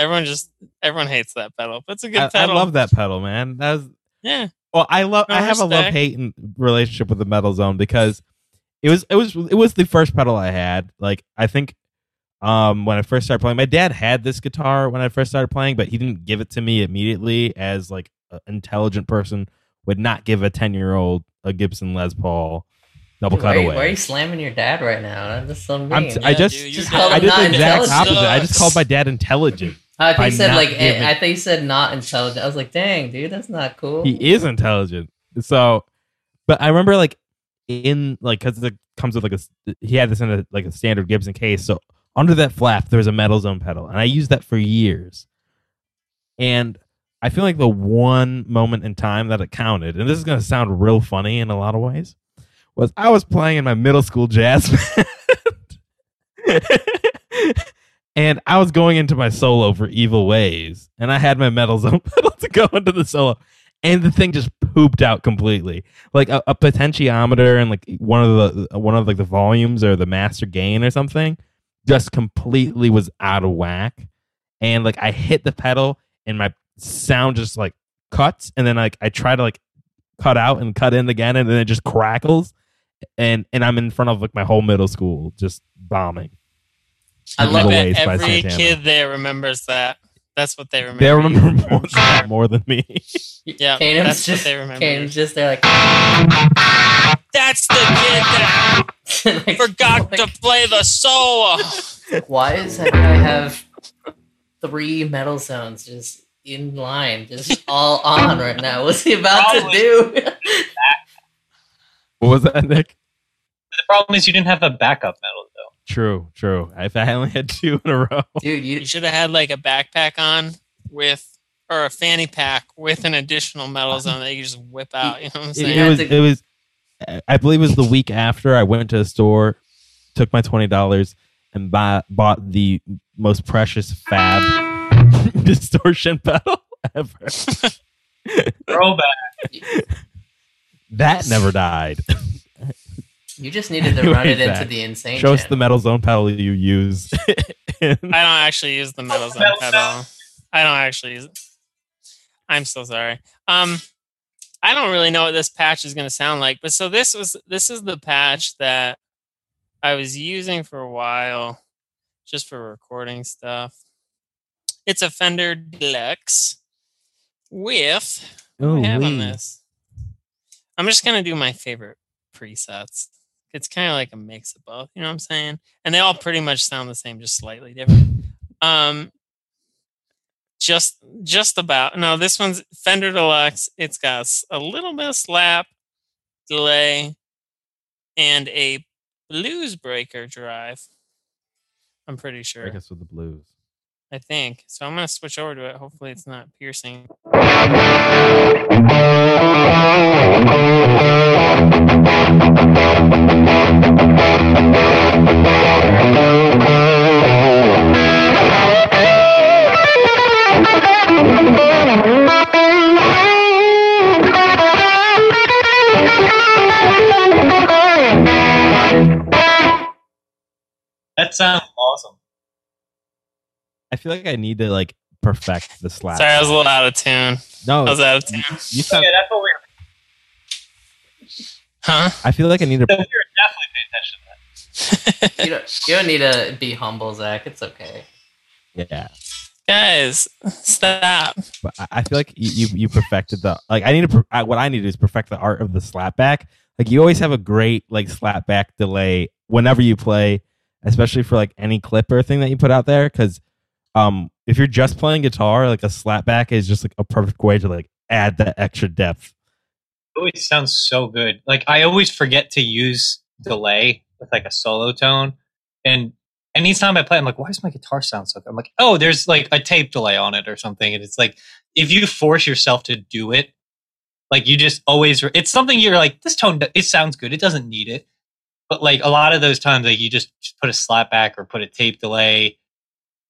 Everyone just everyone hates that pedal but it's a good I, I love that pedal, man. That was yeah well. I love. No, I have a love hate relationship with the Metal Zone because it was it was it was the first pedal I had. Like I think um when I first started playing, my dad had this guitar when I first started playing, but he didn't give it to me immediately. As like an intelligent person would not give a ten year old a Gibson Les Paul. double Dude, why, cutaway. why are you slamming your dad right now? That's so mean. I'm t- Yeah, I just, dude, Just I did the exact intelligent. opposite. I just called my dad intelligent. I think you said not like giving- I think you said not intelligent. I was like, dang, dude, that's not cool. He is intelligent. So, but I remember like in like because it comes with like a he had this in a like a standard Gibson case. So under that flap, there's a metal zone pedal, and I used that for years. And I feel like the one moment in time that it counted, and this is gonna sound real funny in a lot of ways, was I was playing in my middle school jazz band. and I was going into my solo for Evil Ways, and I had my metal zone pedal to go into the solo, and the thing just pooped out completely. Like a, a potentiometer and like one of the one of like the volumes or the master gain or something, just completely was out of whack. And like I hit the pedal, and my sound just like cuts, and then like I try to like cut out and cut in again, and then it just crackles. And and I'm in front of like my whole middle school just bombing. I I love bet Ways by every Santana. kid there remembers that. That's what they remember. They remember more, that more than me. Yeah, Kanem's that's just what they remember. Kanem's just there like, That's the kid that like, forgot like, to play the solo. Why is that guy have three metal zones just in line, just all on right now? What's he about Probably. to do? What was that, Nick? The problem is you didn't have a backup metal though. True, true. If I only had two in a row. Dude, you You should have had like a backpack on with, or a fanny pack with an additional metal zone that you just whip out. You know what I'm saying? you it was. It was. I believe it was the week after I went to a store, took my twenty dollars, and buy, bought the most precious fab distortion pedal ever. Throwback. That never died. You just needed to run it Anyways, into the insane. Show us the metal zone pedal you use. I don't actually use the metal zone pedal. I don't actually use it. I'm so sorry. Um, I don't really know what this patch is going to sound like, but so this was this is the patch that I was using for a while, just for recording stuff. It's a Fender Deluxe with oh, do I have on this. I'm just gonna do my favorite presets. It's kind of like a mix of both, you know what I'm saying? And they all pretty much sound the same, just slightly different. Um, just just about. No, this one's Fender Deluxe. It's got a little bit of slap, delay, and a blues breaker drive. I'm pretty sure. Break us with the blues. I think. So I'm gonna switch over to it. Hopefully it's not piercing. That sounds awesome. I feel like I need to like perfect the slap. Sorry, I was a little out of tune. no, I was out of tune. you sound, yeah, that's what we were. Huh? I feel like I need to. We were definitely paying attention to that. You don't, you don't need to be humble, Zach. It's okay. Yeah, Guys, stop. but I- I feel like you you, you perfected the like. I need to. per- I, what I need to do is perfect the art of the slapback. Like you always have a great like slapback delay whenever you play, especially for like any clip or thing that you put out there. Because um, if you're just playing guitar, like a slapback is just like a perfect way to like add that extra depth. It always sounds so good. Like I always forget to use delay with like a solo tone, and anytime I play, I'm like, why does my guitar sound so good? I'm like, oh, there's like a tape delay on it or something, and it's like if you force yourself to do it, like you just always, it's something you're like, this tone, it sounds good, it doesn't need it, but like a lot of those times, like you just put a slap back or put a tape delay.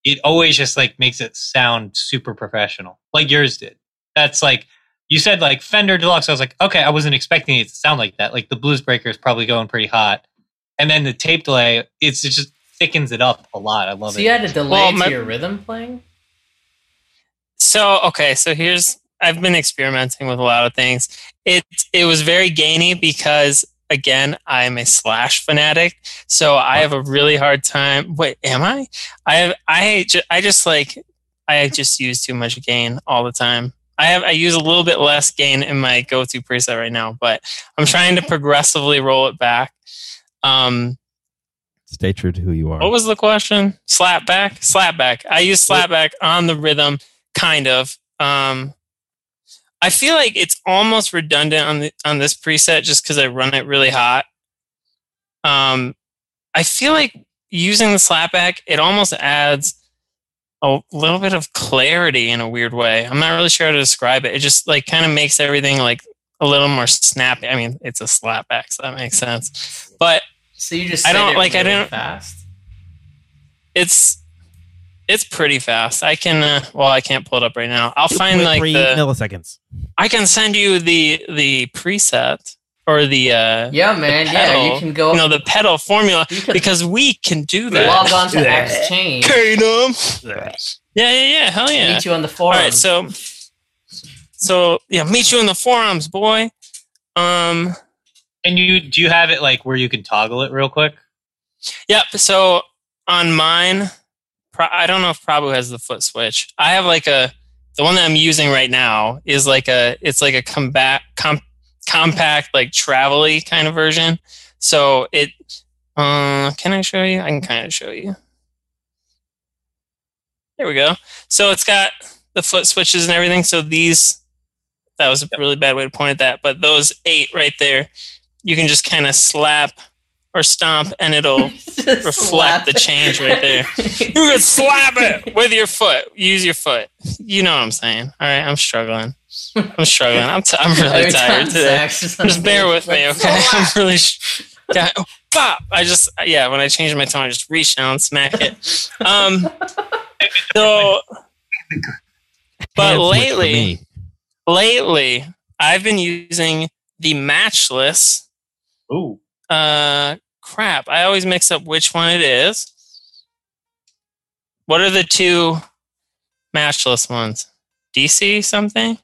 It always just like makes it sound super professional, like yours did. That's like you said like Fender Deluxe. I was like, okay, I wasn't expecting it to sound like that. Like the blues breaker is probably going pretty hot, and then the tape delay, it's it just thickens it up a lot. I love So it. So you had a delay Well, to your rhythm playing? So okay, so here's I've been experimenting with a lot of things. It it was very gainy because again I'm a slash fanatic, so I have a really hard time. Wait, am I? I have I ju- I just like I just use too much gain all the time. I have I use a little bit less gain in my go-to preset right now, but I'm trying to progressively roll it back. Um, Stay true to who you are. what was the question? Slap back, slap back. I use slap back on the rhythm, kind of. Um, I feel like it's almost redundant on the on this preset just because I run it really hot. Um, I feel like using the slapback, it almost adds a little bit of clarity in a weird way. I'm not really sure how to describe it. It just like kind of makes everything like a little more snappy. I mean, it's a slapback, so that makes sense. But So you just I don't- it like, I don't- fast. it's it's pretty fast. I can uh, well, I can't pull it up right now. I'll find 2.3 like the milliseconds. I can send you the the preset or the uh Yeah, man. Yeah, pedal, you can go. you know the pedal formula can because we can do that. log on to Yeah. Exchange. Katum. Yeah, yeah, yeah. Hell yeah. Meet you on the All forum. right, so so yeah, meet you in the forums, boy. Um, And you do you have it like where you can toggle it real quick? yep. So on mine, Pro- I don't know if Prabhu has the foot switch. I have like a the one that I'm using right now is like a it's like a combat com, compact like travel-y kind of version. So it uh can I show you? I can kind of show you. There we go. So it's got the foot switches and everything. So these that was a really bad way to point at that, but those eight right there, you can just kind of slap or stomp and it'll reflect the change right there. You can slap it with your foot. Use your foot. You know what I'm saying. All right, I'm struggling. I'm struggling. I'm, t- I'm really tired today. Just Just bear with me, okay? I'm really. Sh- got, oh, bop! I just yeah. When I change my tone, I just reach down and smack it. Um. So, but Hand switch for lately, lately, I've been using the matchless Ooh. Uh, crap. I always mix up which one it is. What are the two matchless ones? DC something?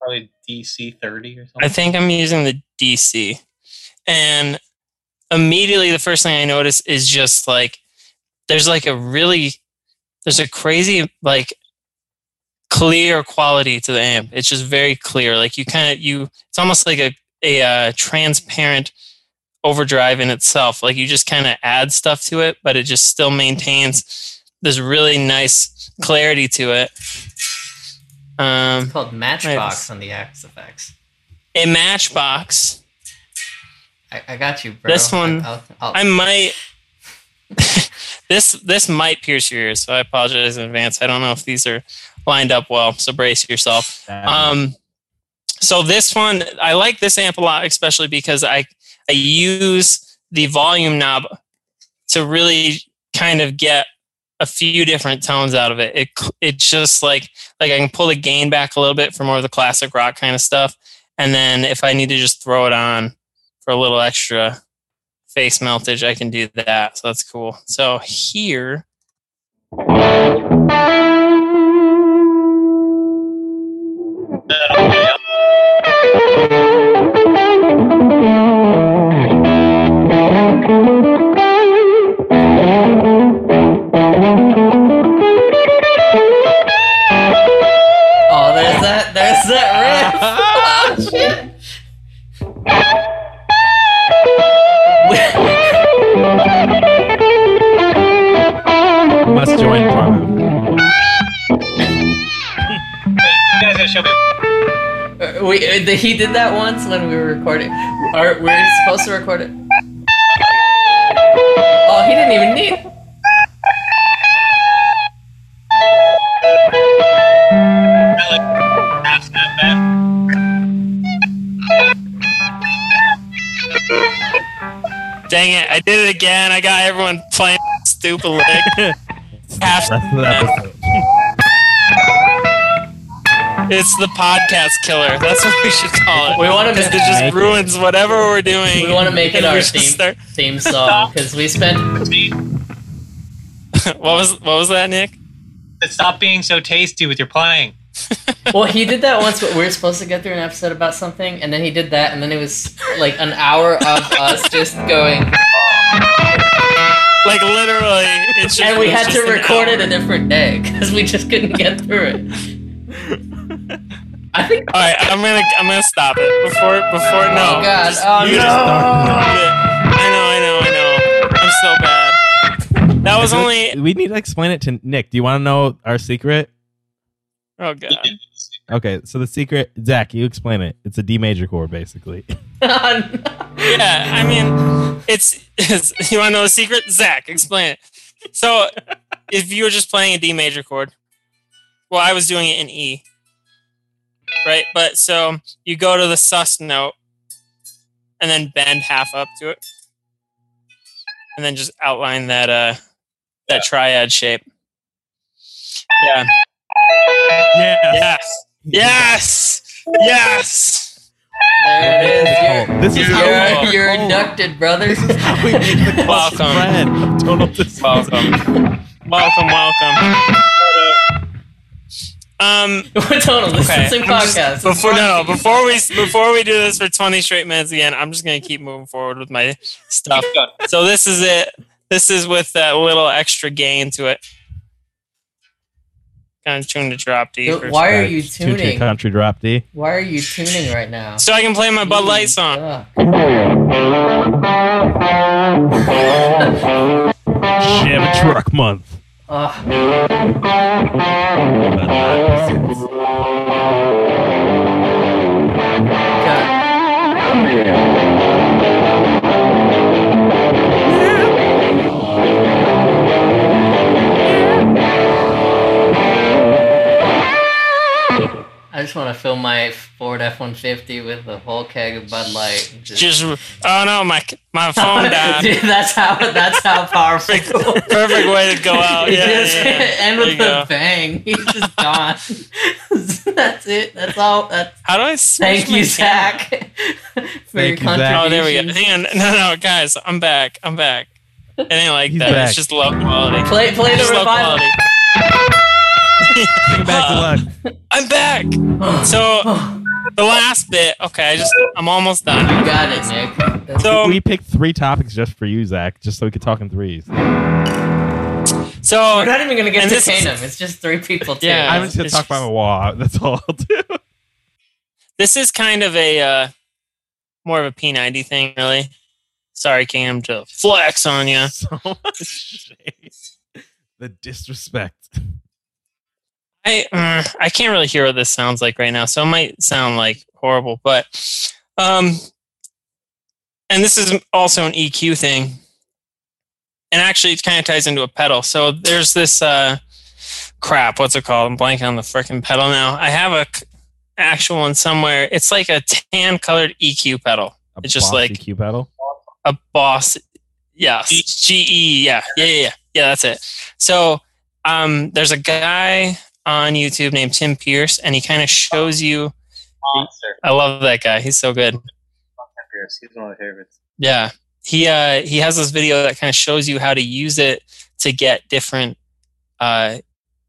Probably DC thirty or something. I think I'm using the DC. And immediately the first thing I notice is just like there's like a really there's a crazy like clear quality to the amp. It's just very clear. Like you kind of you it's almost like a a uh, transparent overdrive in itself. Like you just kind of add stuff to it, but it just still maintains this really nice clarity to it. Um, It's called Matchbox on the Axe Fx. a matchbox. I, I got you, bro. This one- I'll, I'll, I might. this this might pierce your ears, so I apologize in advance. I don't know if these are lined up well, so brace yourself. Um, so this one, I like this amp a lot, especially because I I use the volume knob to really kind of get a few different tones out of it. It it's just like like I can pull the gain back a little bit for more of the classic rock kind of stuff, and then if I need to just throw it on for a little extra face meltage, I can do that. So that's cool. So here. Oh, there's that. There's that riff. oh shit. must join Prabhu. You guys gotta. Uh, we, uh, he did that once when we were recording. Or we were supposed to record it. He didn't even need. I like half snap back. Dang it! I did it again. I got everyone playing stupid lick. Half. It's the podcast killer. That's what we should call it. We want to Because it just Make ruins whatever we're doing. we want to make it our theme start- theme song because we spent what was what was that, Nick? Stop being so tasty with your playing. well he did that once but we were supposed to get through an episode about something and then he did that and then it was like an hour of us just going Like literally, it's just, and we it's had to just an record it a different day because we just couldn't get through it I think. All right, I'm gonna I'm gonna stop it before before no. Oh God! Oh you no! just started. I know, I know, I know. I'm so bad. That was only. We need to explain it to Nick. Do you want to know our secret? Oh god. Okay, so the secret, Zach, you explain it. It's a D major chord, basically. Oh, yeah, I mean, it's, it's you want to know the secret? Zach, explain it. So, if you were just playing a D major chord, well, I was doing it in E, right? But so you go to the sus note, and then bend half up to it, and then just outline that uh that triad shape. Yeah. Yeah. Yes. Yes. Yes. There it is. You're, This is You're- how you're, we you're oh, inducted, brother. This is how we make the close Welcome. friend. Total dis- Welcome. welcome, welcome. Um, we're Total okay. distancing I'm just- podcast. before no, before we before we do this for 20 straight minutes again, I'm just gonna keep moving forward with my stuff. So this is it. This is with that little extra gain to it. Kind of tune to drop D. Dude, why are you tune to tuning? country drop D? Why are you tuning right now? So I can play my Bud Light song. Ugh. Truck Month. Ah. Ugh. God. I just want to fill my Ford F one fifty with a whole keg of Bud Light. Just, Just oh no, my my phone died. Dude, that's how that's how powerful. Perfect, perfect way to go out. He Yeah, just yeah, yeah. end with a go. bang. He's just gone. that's it. That's all. That's How do I switch thank you, camera? Zach, for Thank your you, Zach. Oh, there we go. Hang on. No, no, guys, I'm back. I'm back. It ain't like He's that. back. It's just low quality. Play, play the low revival. Quality. Bring it back to luck. I'm back. So the last bit. Okay, I just I'm almost done. you got it, Nick. That's- So we picked three topics just for you, Zach, just so we could talk in threes. so we're not even gonna get And to this is- Kanem. It's just three people. Too. Yeah. I'm just gonna it's- talk about my wall. That's all I'll do. this is kind of a uh, more of a P90 thing, really. Sorry, Cam, to flex on you. so much shade. The disrespect. I uh, I can't really hear what this sounds like right now, so it might sound like horrible, but um, and this is also an EQ thing, and actually it kind of ties into a pedal. So there's this uh, crap. What's it called? I'm blanking on the freaking pedal now. I have a c- actual one somewhere. It's like a tan colored EQ pedal. A It's just Boss like- EQ pedal. a boss yes ge yeah yeah yeah yeah yeah that's it so um there's a guy on youtube named tim pierce and he kind of shows you Monster. i love that guy he's so good Pierce. He's one of my favorites. yeah he uh he has this video that kind of shows you how to use it to get different uh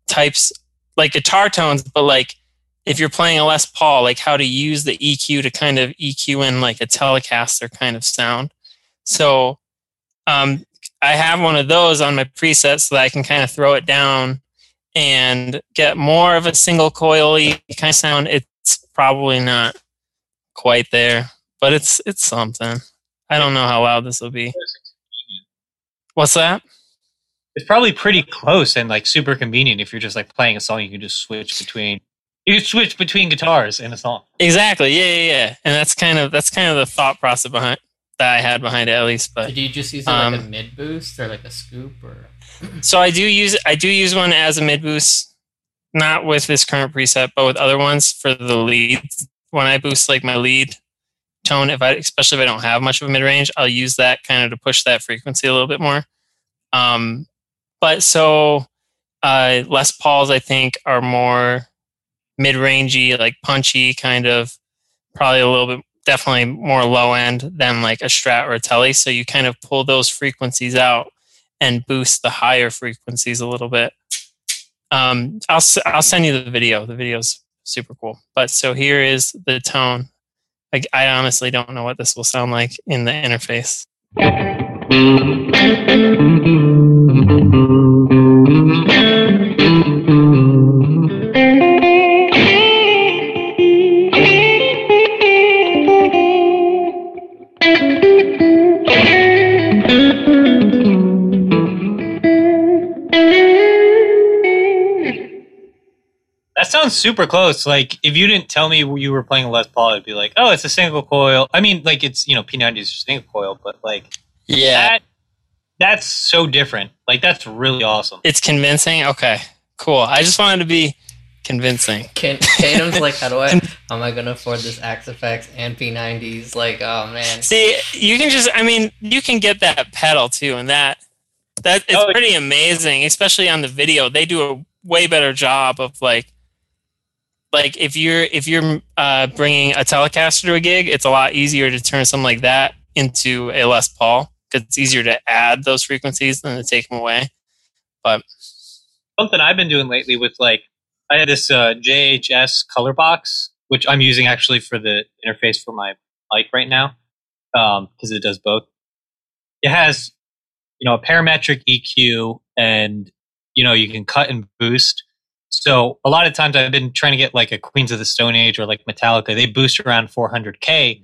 types like guitar tones but like if you're playing a Les Paul, like how to use the EQ to kind of EQ in like a Telecaster kind of sound. So um, I have one of those on my preset so that I can kind of throw it down and get more of a single coily kind of sound. It's probably not quite there, but it's it's something. I don't know how loud this will be. What's that? It's probably pretty close and like super convenient if you're just like playing a song. You can just switch between. You can switch between guitars in a song. Exactly. Yeah, yeah, yeah. And that's kind of that's kind of the thought process behind that I had behind it at least. But Did you just use it like a Um, mid boost or like a scoop or? So I do use I do use one as a mid boost, not with this current preset, but with other ones for the lead. When I boost like my lead tone, if I especially if I don't have much of a mid range, I'll use that kind of to push that frequency a little bit more. Um, but so uh, Les Pauls I think are more mid rangey, like punchy kind of, probably a little bit definitely more low end than like a Strat or a Tele. So you kind of pull those frequencies out and boost the higher frequencies a little bit. Um, I'll I'll send you the video. The video's super cool. But so here is the tone. Like I honestly don't know what this will sound like in the interface. super close. Like if you didn't tell me you were playing a Les Paul, I'd be like, oh, it's a single coil. I mean, like it's you know P90 is a single coil, but like Yeah, that that's so different. Like that's really awesome. it's convincing. Okay, cool. I just wanted to be convincing. Can Tatum's like, how do I? How am I gonna afford this Axe Fx and P90s? Like, oh man. See, you can just I mean, you can get that pedal too and that that it's Oh, pretty amazing, especially on the video. They do a way better job of like like if you're if you're uh, bringing a Telecaster to a gig, it's a lot easier to turn something like that into a Les Paul because it's easier to add those frequencies than to take them away. But something I've been doing lately with like I had this uh, JHS color box, which I'm using actually for the interface for my mic right now, because it does both. It has you know a parametric EQ and you know you can cut and boost. So a lot of times I've been trying to get like a Queens of the Stone Age or like Metallica. They boost around 400k.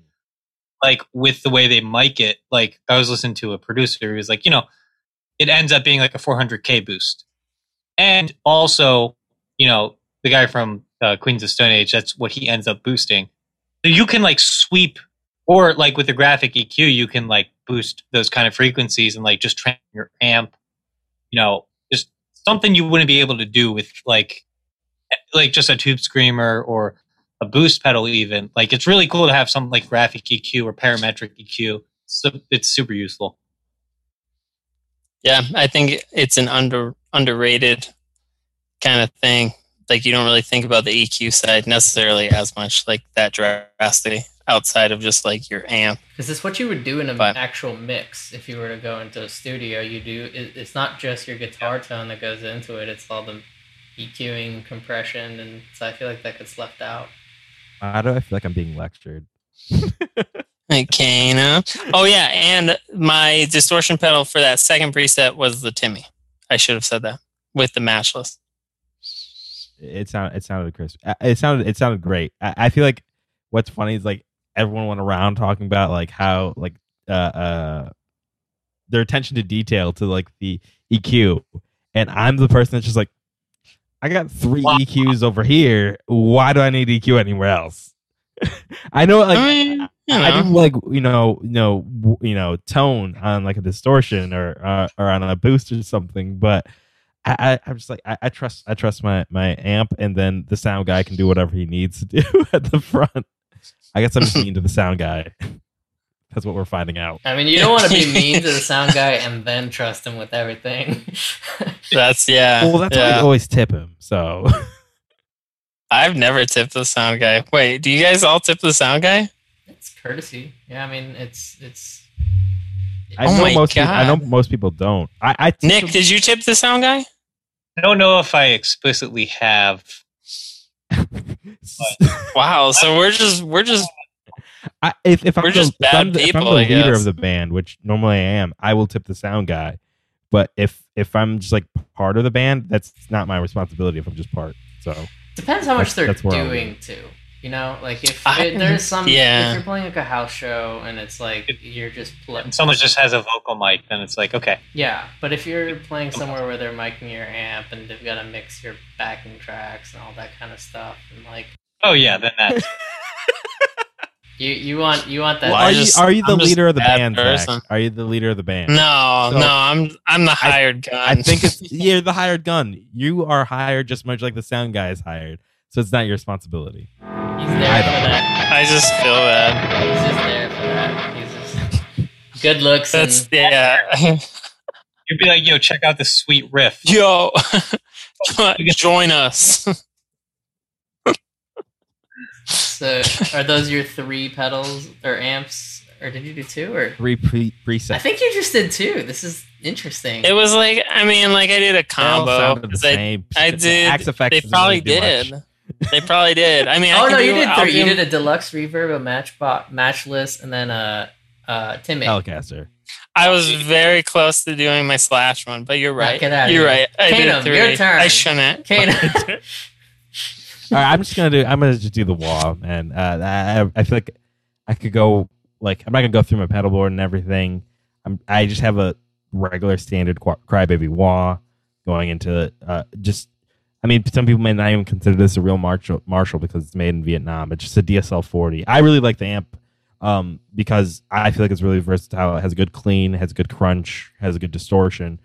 Like with the way they mic it, like I was listening to a producer who was like, you know, it ends up being like a 400k boost. And also, you know, the guy from uh, Queens of the Stone Age, that's what he ends up boosting. So you can like sweep, or like with the graphic EQ, you can like boost those kind of frequencies and like just train your amp. You know, something you wouldn't be able to do with like, like just a tube screamer or a boost pedal. Even like it's really cool to have something like graphic EQ or parametric EQ. So it's super useful. Yeah, I think it's an under underrated kind of thing. Like you don't really think about the EQ side necessarily as much, like that drastically outside of just like your amp. Is this what you would do in an But- actual mix if you were to go into a studio? You do. It, it's not just your guitar tone that goes into it. It's all the EQing, compression, and so I feel like that gets left out. Why do I feel like I'm being lectured? Okay, no. Oh yeah, and my distortion pedal for that second preset was the Timmy. I should have said that with the matchless. It sounded it sounded crisp. Uh, It sounded it sounded great. I, I feel like what's funny is like everyone went around talking about like how like uh uh their attention to detail to like the EQ, and I'm the person that's just like, I got three Wow. EQs over here. Why do I need EQ anywhere else? I know like I mean, you I know, do like you know you know w- you know tone on like a distortion or uh, or on a boost or something, but I, I I'm just like I, I trust I trust my my amp, and then the sound guy can do whatever he needs to do at the front. I guess I'm just mean to the sound guy. That's what we're finding out. I mean, you don't want to be mean to the sound guy and then trust him with everything. that's yeah. Well, that's why I always tip him. So I've never tipped the sound guy. Wait, do you guys all tip the sound guy? it's courtesy. Yeah, I mean, it's it's. I Oh know my most people, I know most people don't. I, I Nick, him- did you tip the sound guy? I don't know if I explicitly have. Wow, so we're just we're just I, if, if I'm We're the, just if I'm bad the, if I'm the leader guess. of the band, which normally I am, I will tip the sound guy. But if if I'm just like part of the band, that's not my responsibility. If I'm just part, so Depends how much That's- they're that's doing too. You know, like if I- it, there's some, yeah. if you're playing like a house show and it's like you're just playing, And someone just has a vocal mic, then it's like, okay, yeah. But if you're playing somewhere where they're miking your amp and they've got to mix your backing tracks and all that kind of stuff, and like oh yeah, then that's you, you want you want that. Well, I are you are you the I'm leader of the a bad band? Zach? Are you the leader of the band? no, So- no. I'm I'm the hired gun. I think it's you're the hired gun. You are hired just much like the sound guy is hired, so it's not your responsibility. He's there I for don't- that. I just feel bad. He's just there for that. He's just good looks That's and yeah. you'd be like, yo, check out this sweet riff. Yo, join us. so. Are those your three pedals or amps, or did you do two? Or Three pre- presets. I think you just did two. This is interesting. It was like I mean, like I did a combo. sounded I- same. I The did- Axe Fx They probably really did. much. They probably did. I mean, oh can no, you did I'll three. You did a deluxe reverb, a matchbox, matchless, and then a uh, Timmy. Telecaster. I was very close to doing my slash one, but you're right. get outta You're right. I Kano, did three. your turn. I shouldn't. Kano. All right, I'm just gonna do. I'm gonna just do the wah, and uh, I, I feel like I could go like I'm not gonna go through my pedal board and everything. I'm I just have a regular standard qu- crybaby wah going into uh, just I mean, some people may not even consider this a real Marshall, Marshall because it's made in Vietnam. It's just a DSL 40. I really like the amp um, because I feel like it's really versatile. It has a good clean, has a good crunch, has a good distortion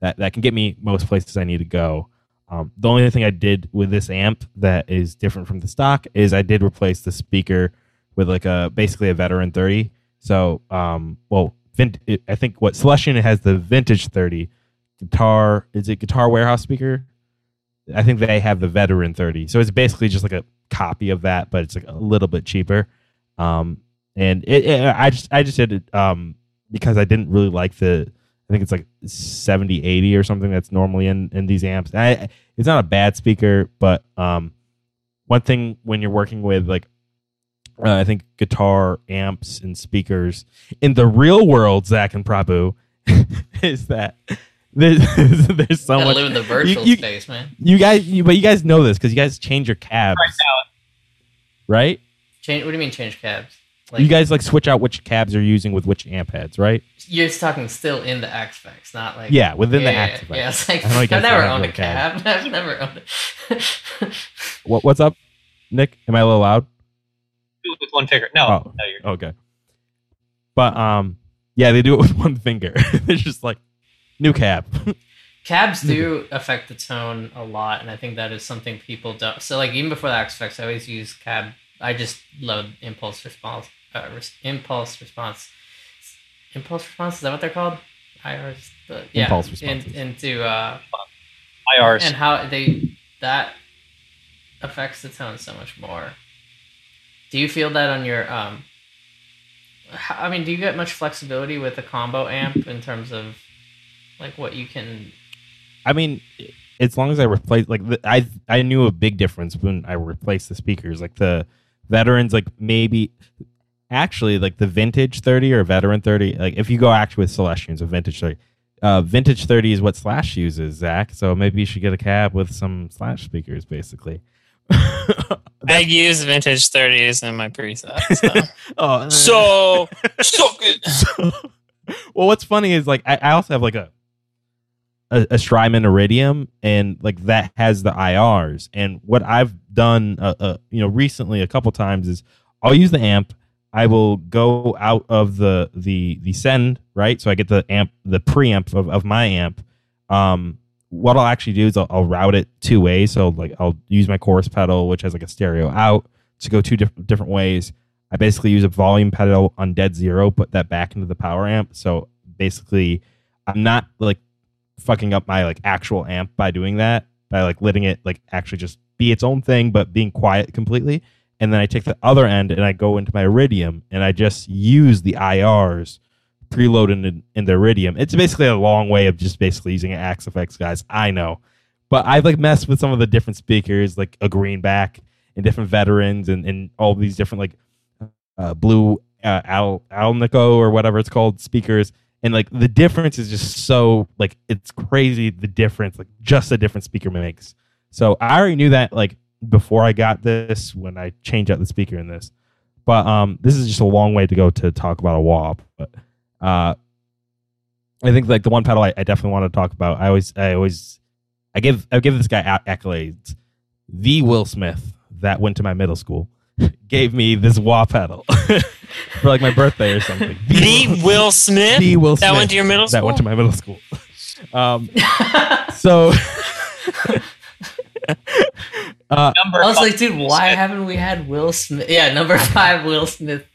that, that can get me most places I need to go. Um, the only thing I did with this amp that is different from the stock is I did replace the speaker with like a basically a veteran 30. So, um, well, I think what Celestion has the vintage 30 guitar. Is it Guitar Warehouse speaker? I think they have the veteran 30. So it's basically just like a copy of that, but it's like a little bit cheaper. Um, and it, it, I just I just did it um, because I didn't really like the I think it's like 70 80 or something that's normally in in these amps. I, it's not a bad speaker, but um, one thing when you're working with like uh, I think guitar amps and speakers in the real world, Zach and Prabhu, is that there's, there's so Gotta much. live in the virtual you- space, man. You guys, you, but you guys know this because you guys change your cabs, Right now, right? Change. What do you mean change cabs? Like you guys like switch out which cabs you're using with which amp heads, right? you're talking still in the Axe Fx, not like Yeah, within the yeah, Axe Fx. Yeah, it's like I know you guys I've never owned a real cab. I've never owned it. What, what's up, Nick? Am I a little loud? with one finger. No, Oh. no, you're Okay. But um, yeah, they do it with one finger. They're just like new cab. Cabs do affect the tone a lot, and I think that is something people don't. So, like even before the Axe Fx, I always use cab. I just load impulse response. Uh, res- impulse response. Impulse response is that what they're called? IRs. But yeah, Impulse in, responses. into uh, IRs. and how they that affects the tone so much more. Do you feel that on your um? h- I mean, do you get much flexibility with a combo amp in terms of like what you can? I mean, as long as I replace like the, I I knew a big difference when I replaced the speakers. Like the veterans, like maybe actually like the vintage thirty or veteran thirty. Like if you go actually with Celestions, a vintage thirty. Uh, vintage 30 is what Slash uses, Zach. So maybe you should get a cab with some Slash speakers, basically. I use vintage 30s in my preset. So, oh, so, so good. well, what's funny is like I, I also have like a a, a Strymon Iridium, and like that has the IRs. And what I've done, uh, uh, you know, recently a couple times is I'll use the amp. I will go out of the the the send right, so I get the amp, the preamp of, of my amp. Um, what I'll actually do is I'll, I'll route it two ways. So like I'll use my chorus pedal, which has like a stereo out, to go two different different ways. I basically use a volume pedal on dead zero, put that back into the power amp. So basically, I'm not like fucking up my like actual amp by doing that by like letting it like actually just be its own thing, but being quiet completely. And then I take the other end and I go into my Iridium and I just use the IRs preloaded in, in the Iridium. It's basically a long way of just basically using Axe Fx, guys. I know, but I've like messed with some of the different speakers, like a greenback and different veterans and, and all these different like uh, blue uh, Al Alnico or whatever it's called speakers, and like the difference is just so like it's crazy the difference like just a different speaker makes. So I already knew that like before I got this when I changed out the speaker in this, but um this is just a long way to go to talk about a WAP. But uh, I think like the one pedal I, I definitely want to talk about. I always I always I give I give this guy accolades. The Will Smith that went to my middle school gave me this wah pedal for like my birthday or something. The Will Smith? The Will Smith That went to your middle school? that went to my middle school. Um, so uh, Number I was five, like, dude, why haven't we had Will Smith? Yeah, number five, Will Smith.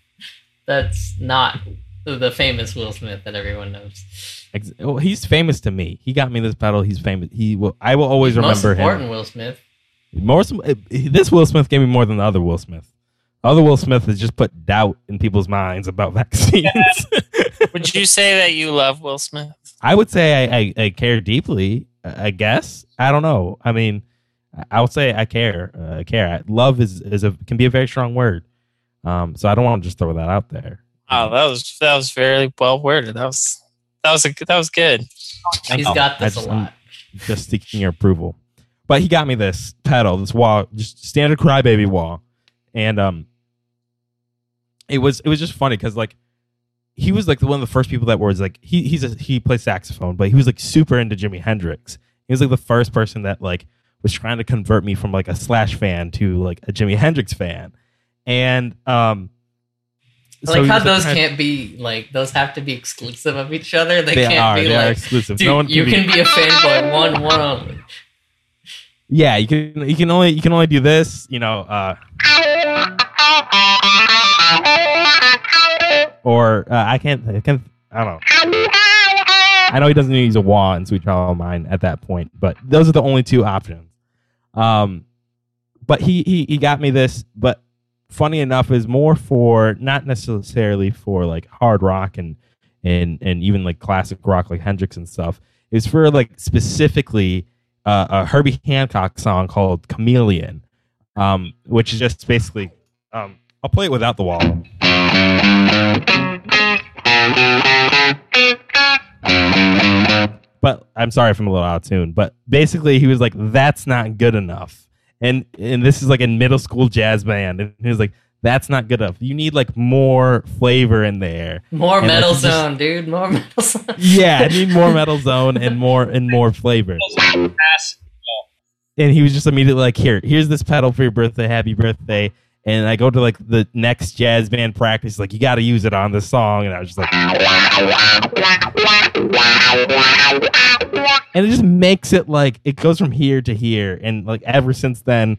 That's not the famous Will Smith that everyone knows. well, he's famous to me. He got me this pedal. He's famous. He will. I will always Most remember important him. Will Smith. More. uh, This Will Smith gave me more than the other Will Smith. The other Will Smith has just put doubt in people's minds about vaccines. Would you say that you love Will Smith? I would say I, I, I care deeply. I guess I don't know. I mean, I would say I care. Uh, I care. Love is is a can be a very strong word. Um, so I don't want to just throw that out there. Oh, that was that was very well worded. That was that was a, that was good. He's Oh, got this I a just- lot. just seeking your approval. But he got me this pedal, this wah, just standard crybaby wah, and um, it was it was just funny because like he was like the one of the first people that was like he he's a, he plays saxophone, but he was like super into Jimi Hendrix. He was like the first person that like was trying to convert me from like a Slash fan to like a Jimi Hendrix fan, and um, I like how those can't be like those have to be exclusive of each other. They, They, can't are. be They are like, exclusive. dude, no one can you be, can be a fanboy one one only. Yeah, you can. You can only. You can only do this. You know. uh Or uh, I can't. I can't. I don't know. I know he doesn't use a wah in Sweet Child of Mine at that point, but those are the only two options. Um, but he he he got me this. But funny enough, is more for not necessarily for like hard rock and and and even like classic rock like Hendrix and stuff. It's for like specifically uh, a Herbie Hancock song called Chameleon, um, which is just basically. Um, I'll play it without the wah. But I'm sorry if I'm a little out of tune. But basically, he was like, "That's not good enough," and and this is like a middle school jazz band, and he was like, "That's not good enough. You need like more flavor in there." More And, like, metal just- zone, dude. More metal zone. Yeah, I need more metal zone and more and more flavor. And he was just immediately like, "Here, here's this pedal for your birthday. Happy birthday!" And I go to like the next jazz band practice, like you got to use it on this song, and I was just like, and it just makes it like it goes from here to here, and like ever since then,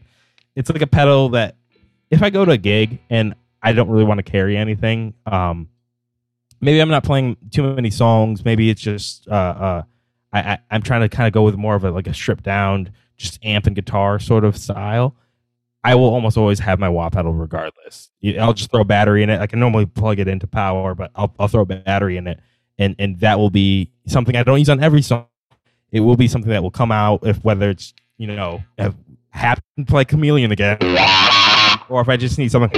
it's like a pedal that if I go to a gig and I don't really want to carry anything, um, maybe I'm not playing too many songs, maybe it's just uh, uh, I, I I'm trying to kind of go with more of a like a stripped down, just amp and guitar sort of style. I will almost always have my wah pedal regardless. I'll just throw a battery in it. I can normally plug it into power, but I'll I'll throw a battery in it, and and that will be something I don't use on every song. It will be something that will come out if whether it's you know if happen to play Chameleon again, or if I just need something.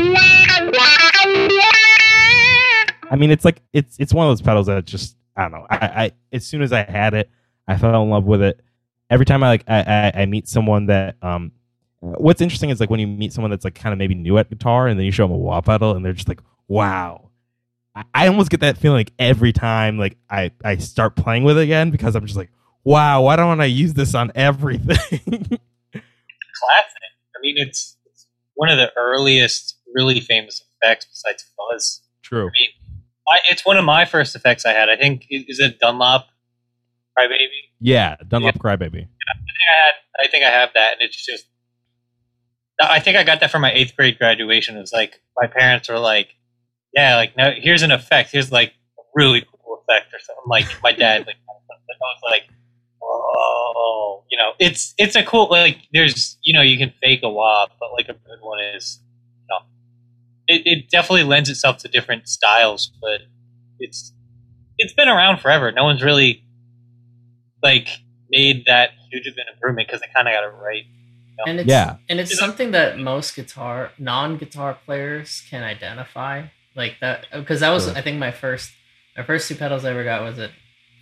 I mean, it's like it's it's one of those pedals that just I don't know. I, I as soon as I had it, I fell in love with it. Every time I like I, I, I meet someone that um, what's interesting is like when you meet someone that's like kind of maybe new at guitar, and then you show them a wah pedal, and they're just like, wow. I, I almost get that feeling like every time like I I start playing with it again because I'm just like, wow, why don't I use this on everything? Classic. I mean, it's, it's one of the earliest really famous effects besides fuzz. True. I mean, I, it's one of my first effects I had. I think is it Dunlop Crybaby? Yeah, Dunlop Crybaby. I think I had. I think I have that, and it's just. I think I got that for my eighth grade graduation. It was like my parents were like, "Yeah, like now here's an effect. Here's like a really cool effect or something." Like my dad, like I was like, "Oh, you know, it's it's a cool like. There's you know you can fake a wah, but like a good one is, you know, it it definitely lends itself to different styles, but it's it's been around forever. No one's really like made that huge of an improvement because they kind of got it right. And it's Yeah. and it's something that most guitar non-guitar players can identify. Like that because that was Sure. I think my first my first two pedals I ever got was a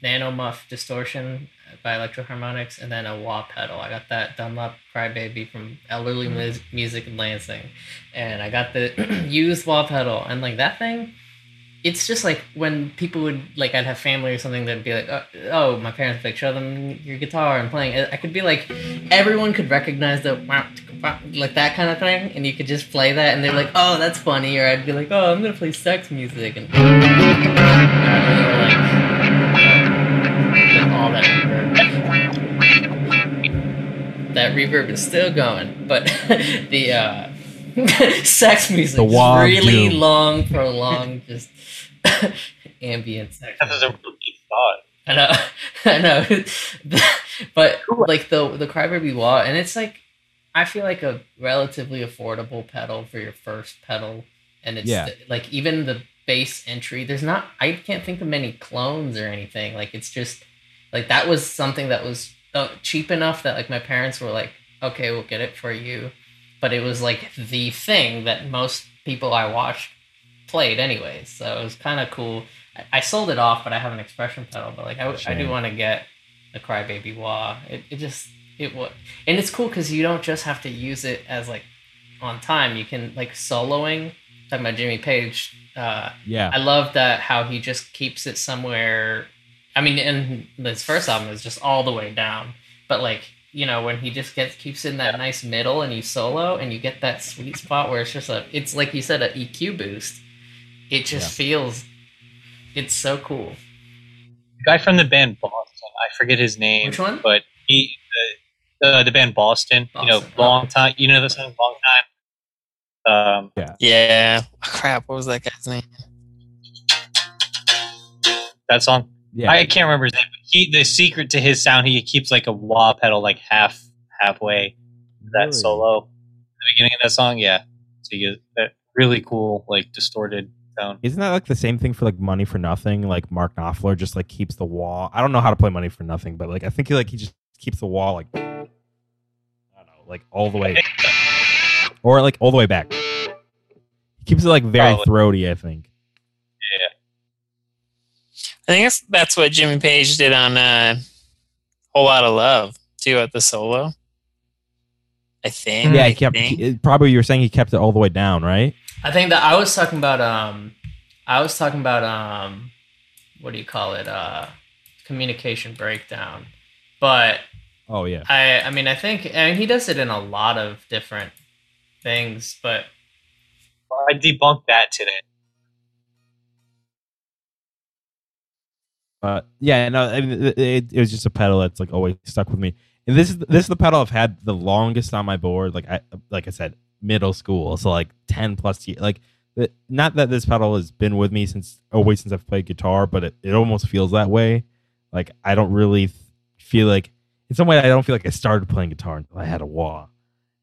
Nano Muff Distortion by Electro-Harmonix and then a wah pedal. I got that Dunlop Crybaby from Elderly mm. Mus- Music in Lansing. And I got the used wah pedal and like that thing it's just like when people would like I'd have family or something that'd be like oh, oh my parents would like show them your guitar and playing I could be like everyone could recognize wow, like that kind of thing and you could just play that and they're like oh that's funny or I'd be like oh I'm gonna play sex music and like, all that reverb. that reverb is still going but the uh sex music The is wah really doom. long prolonged just ambient sex That was a music. really thought. I know, I know, but like the the Crybaby Wah, and it's like I feel like a relatively affordable pedal for your first pedal, and it's Yeah. like even the bass entry. There's not I can't think of many clones or anything. Like it's just like that was something that was uh, cheap enough that like my parents were like, okay, we'll get it for you, but it was like the thing that most people I watched played anyways. So it was kind of cool. I, I sold it off, but I have an expression pedal. But like I do want to get the Crybaby Wah. It, it just it was, and it's cool because you don't just have to use it as like on time. You can like soloing. Talking about Jimmy Page. Uh, Yeah. I love that how he just keeps it somewhere. I mean, and his first album is just all the way down, but like you know when he just gets keeps in that nice middle and you solo and you get that sweet spot where it's just a it's like you said an EQ boost. It just feels it's so cool. The guy from the band Boston, I forget his name. Which one? But he the the, the band Boston, you know, Boston, long time. You know the song long time. Um, Yeah. Crap. What was that guy's name? that song. Yeah. I can't remember his name. He the secret to his sound, he keeps like a wah pedal like half halfway that Really? solo. at The beginning of that song, yeah. So you get that really cool like distorted sound. Isn't that like the same thing for like Money for Nothing? Like Mark Knopfler just like keeps the wah. I don't know how to play Money for Nothing, but like I think he like he just keeps the wah like I don't know, like all the way or like all the way back. He keeps it like very Probably. throaty, I think. I think that's that's what Jimmy Page did on uh, Whole Lot of Love too at the solo. I think. Yeah, I he kept think. he- probably you were saying he kept it all the way down, right? I think that I was talking about um I was talking about um what do you call it? Uh communication breakdown. But Oh yeah. I I mean I think I mean he does it in a lot of different things, but I debunked that today. Uh, yeah, no, I mean, it, it, it was just a pedal that's like always stuck with me. And this is this is the pedal I've had the longest on my board. Like I like I said, middle school, so like ten plus years. Like not that this pedal has been with me since always since I've played guitar, but it, it almost feels that way. Like I don't really feel like in some way I don't feel like I started playing guitar until I had a wah.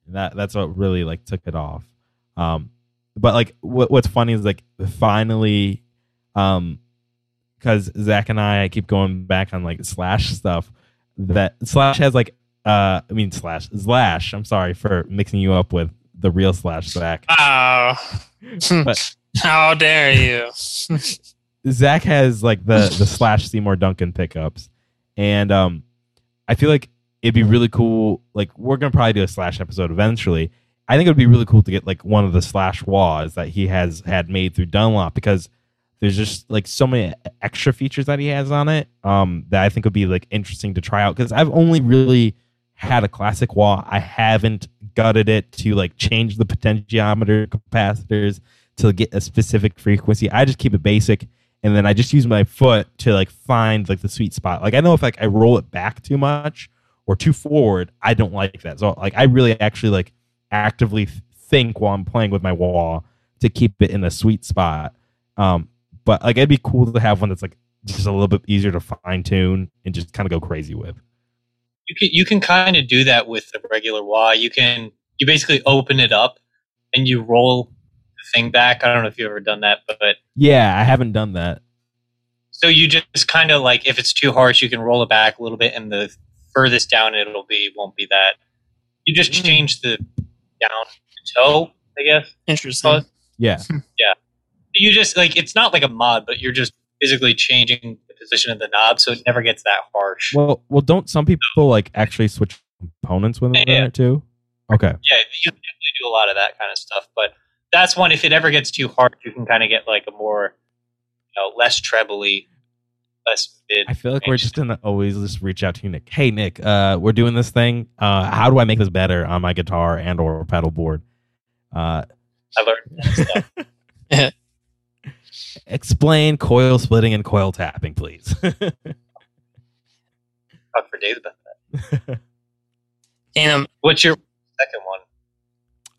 And that that's what really like took it off. Um, but like what what's funny is like finally, um, because Zach and I, I keep going back on like Slash stuff. That Slash has like, uh, I mean Slash, Slash. I'm sorry for mixing you up with the real Slash Zach. Oh, But- how dare you? Zach has like the the Slash Seymour Duncan pickups, and um, I feel like it'd be really cool. Like we're gonna probably do a Slash episode eventually. I think it would be really cool to get like one of the Slash Wahs that he has had made through Dunlop because there's just like so many extra features that he has on it um, that I think would be like interesting to try out because I've only really had a classic wah. I haven't gutted it to like change the potentiometer capacitors to get a specific frequency. I just keep it basic and then I just use my foot to like find like the sweet spot. Like I know if like I roll it back too much or too forward, I don't like that. So like I really actually like actively think while I'm playing with my wah to keep it in the sweet spot. Um, but like it'd be cool to have one that's like just a little bit easier to fine tune and just kind of go crazy with. You can you can kind of do that with a regular wah. You can you basically open it up and you roll the thing back. I don't know if you've ever done that, but Yeah, I haven't done that. so you just kind of like if it's too harsh, you can roll it back a little bit, and the furthest down it'll be won't be that. You just Mm. change the down to toe, I guess. Interesting. Well, Yeah. You just like it's not like a mod, but you're just physically changing the position of the knob, so it never gets that harsh. Well, well, don't some people like actually switch components with Yeah. it too? Okay. yeah, you definitely do a lot of that kind of stuff. But that's one. If it ever gets too hard, you can kind of get like a more, you know, less trebly, less mid. I feel like we're just gonna always just reach out to you, Nick. Hey, Nick, uh, we're doing this thing. Uh, how do I make this better on my guitar and or pedal board? Uh, I learned that stuff. explain coil splitting and coil tapping, please. Talk for days about that. Damn, What's your second one?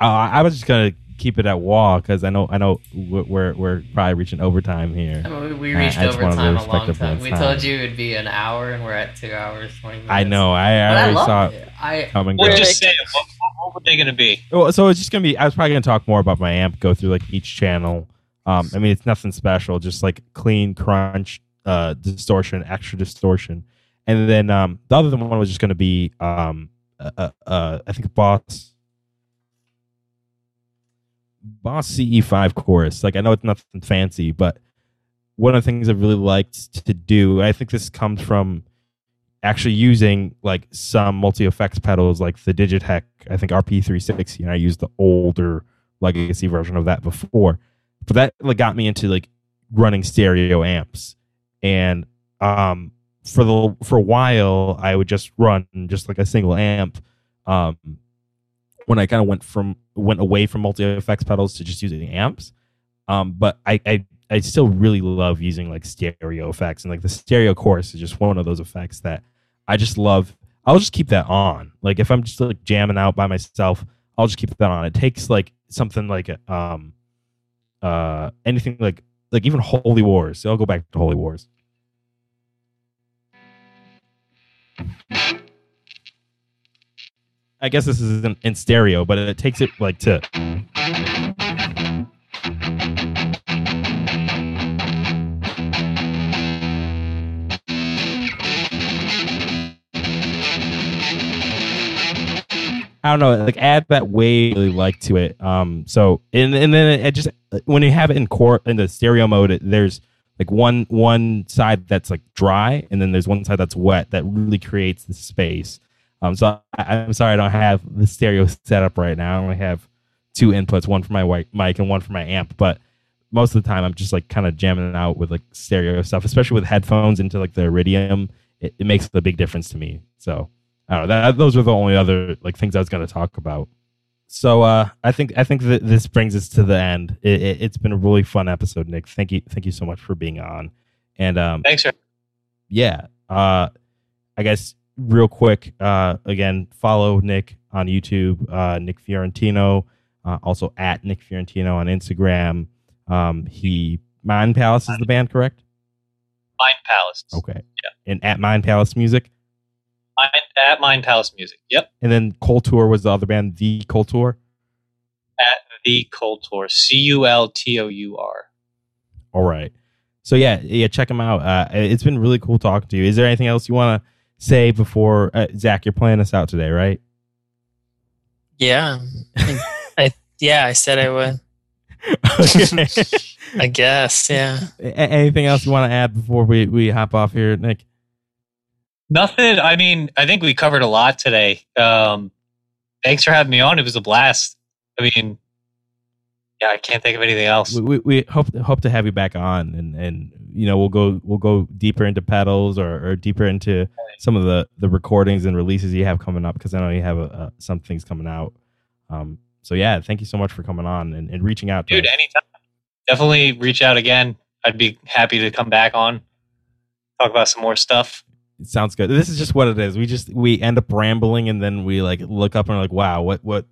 Uh, I was just gonna keep it at wah because I know I know we're we're- we're probably reaching overtime here. I mean, we reached I just wanted to overtime a long time. We time. told you it'd be an hour, and we're at two hours twenty minutes. I know. I, I but I already saw it. it I coming. Well, go. just say. What, what, what were they going to be? Well, so it's just gonna be. I was probably gonna talk more about my amp. Go through like each channel. Um, I mean, it's nothing special. Just like clean crunch, uh, distortion, extra distortion, and then um, the other one was just gonna be um, uh, uh, uh I think Boss Boss CE5 chorus. Like I know it's nothing fancy, but one of the things I really liked to do, I think this comes from actually using like some multi effects pedals like the Digitech, I think RP360, and I used the older legacy version of that before. But that like got me into like running stereo amps. And um for the for a while I would just run just like a single amp. Um, when I kind of went from went away from multi effects pedals to just using amps. Um, but I, I I still really love using like stereo effects and like the stereo chorus is just one of those effects that I just love. I'll just keep that on. Like if I'm just like jamming out by myself, I'll just keep that on. It takes like something like um uh anything like like even Holy Wars. So I'll go back to Holy Wars. I guess this is in, in stereo, but it takes it like to I don't know, like add that way really like to it. Um, so and and then it just when you have it in core in the stereo mode, it, there's like one one side that's like dry, and then there's one side that's wet that really creates the space. Um, so I, I'm sorry I don't have the stereo set up right now. I only have two inputs, one for my mic and one for my amp, but most of the time I'm just like kind of jamming out with like stereo stuff, especially with headphones into like the Iridium. It, it makes a big difference to me. So I don't know. That, those are the only other like things I was going to talk about. So uh, I think I think that this brings us to the end. It, it, has been a really fun episode, Nick. Thank you, thank you so much for being on. And um, thanks, sir. Yeah, uh, I guess real quick. Uh, again, follow Nick on YouTube, uh, Nick Fiorentino. Uh, also at Nick Fiorentino on Instagram. Um, he Mind Palace is the band, correct? Mind Palace. Okay. Yeah. And at Mind Palace Music. Mind, at Mind Palace Music. Yep. And then Cultour was the other band, The Cultour. At The Cultour. C U L T O U R. All right. So yeah, yeah, check them out. Uh, it's been really cool talking to you. Is there anything else you want to say before uh, Zach? You're playing us out today, right? Yeah. I yeah, I said I would. I guess, yeah. Anything else you want to add before we, we hop off here, Nick? Nothing. I mean, I think we covered a lot today. Um, thanks for having me on. It was a blast. I mean, yeah, I can't think of anything else. We, we, we hope hope to have you back on, and and you know we'll go we'll go deeper into pedals or, or deeper into some of the the recordings and releases you have coming up because I know you have a, a, some things coming out. Um, so yeah, thank you so much for coming on and, and reaching out. Dude, us. anytime. Definitely reach out again. I'd be happy to come back on, talk about some more stuff. It sounds good. This is just what it is. We just we end up rambling and then we like look up and we're like, wow, what what?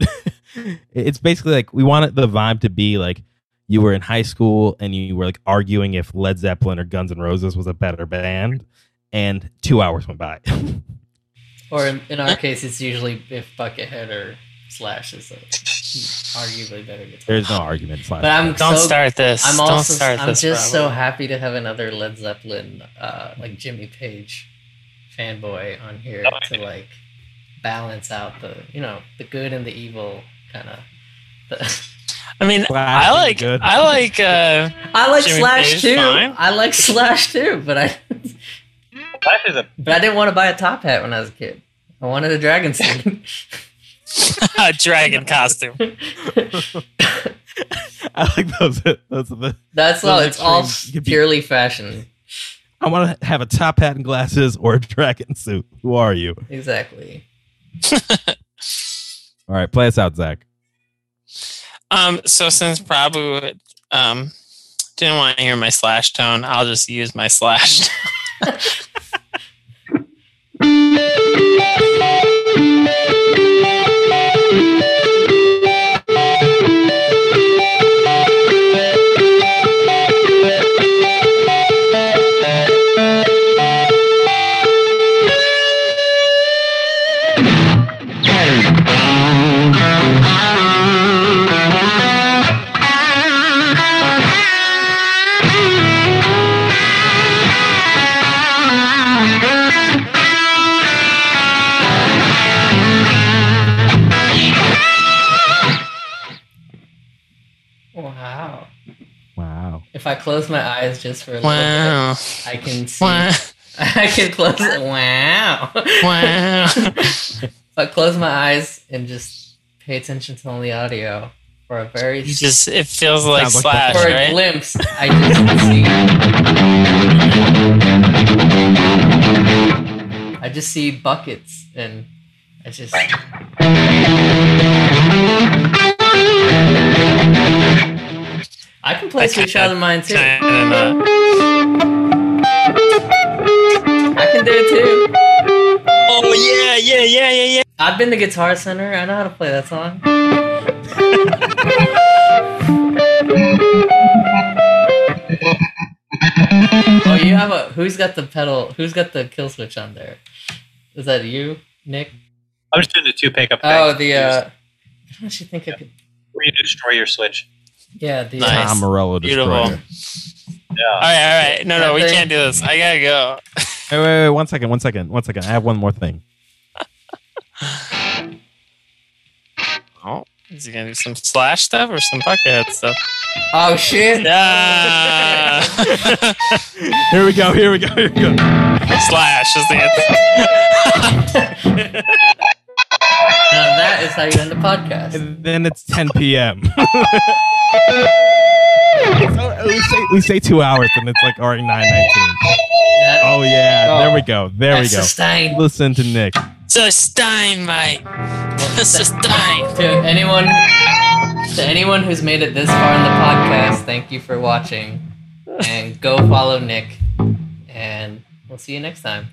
it's basically like we wanted the vibe to be like you were in high school and you were like arguing if Led Zeppelin or Guns N' Roses was a better band, and two hours went by. or in, in our case, it's usually if Buckethead or Slash is like arguably better guitar. There's no argument. Slash but I'm don't so, start this. I'm don't also start I'm this, just so happy to have another Led Zeppelin uh, like Jimmy Page fanboy on here to like balance out the you know the good and the evil kind of. I mean, Slash I like good. I like uh I like Jimmy Slash Page, too. fine. I like Slash too, but I Slash is a but I didn't want to buy a top hat when I was a kid. I wanted a dragon suit. a dragon costume. I like those. Those are the. That's all. It's all extremes. You could be- purely fashion. I want to have a top hat and glasses or a dragon suit. Who are you? Exactly. All right, play us out, Zach. Um, so since Prabhu um didn't want to hear my slash tone, I'll just use my slash. I close my eyes just for a little bit, I can see. Wow. I can close it. Wow. Wow. if I close my eyes and just pay attention to only audio for a very You just it feels like Sounds like slash, for a glimpse, I just see. I just see buckets and I just. I can play I Sweet kinda- Child of Mine too. Kinda. I can do it too. Oh yeah, yeah, yeah, yeah, yeah. I've been to Guitar Center. I know how to play that song. oh, you have a. Who's got the pedal? Who's got the kill switch on there? Is that you, Nick? I'm just doing the two pickup. Oh, the. uh How much you think I could? where you destroy your switch. Yeah, the. Nice. Tom Morello Beautiful. destroyer. Yeah. All right, all right. No, no, we can't do this. I gotta go. Wait, wait, wait, one second, one second, one second. I have one more thing. Oh, is he gonna do some slash stuff or some buckethead stuff? Oh shit! Yeah. Here we go, here we go, here we go. slash is the answer. Now that is how you end the podcast. And then it's 10 p.m. so we, say, we say two hours and it's like already 9.19. That- Oh, yeah. There oh. we go. There we that's go. sustained. Listen to Nick. Sustain, mate. Sustain. To anyone, to anyone who's made it this far in the podcast, thank you for watching, and go follow Nick, and we'll see you next time.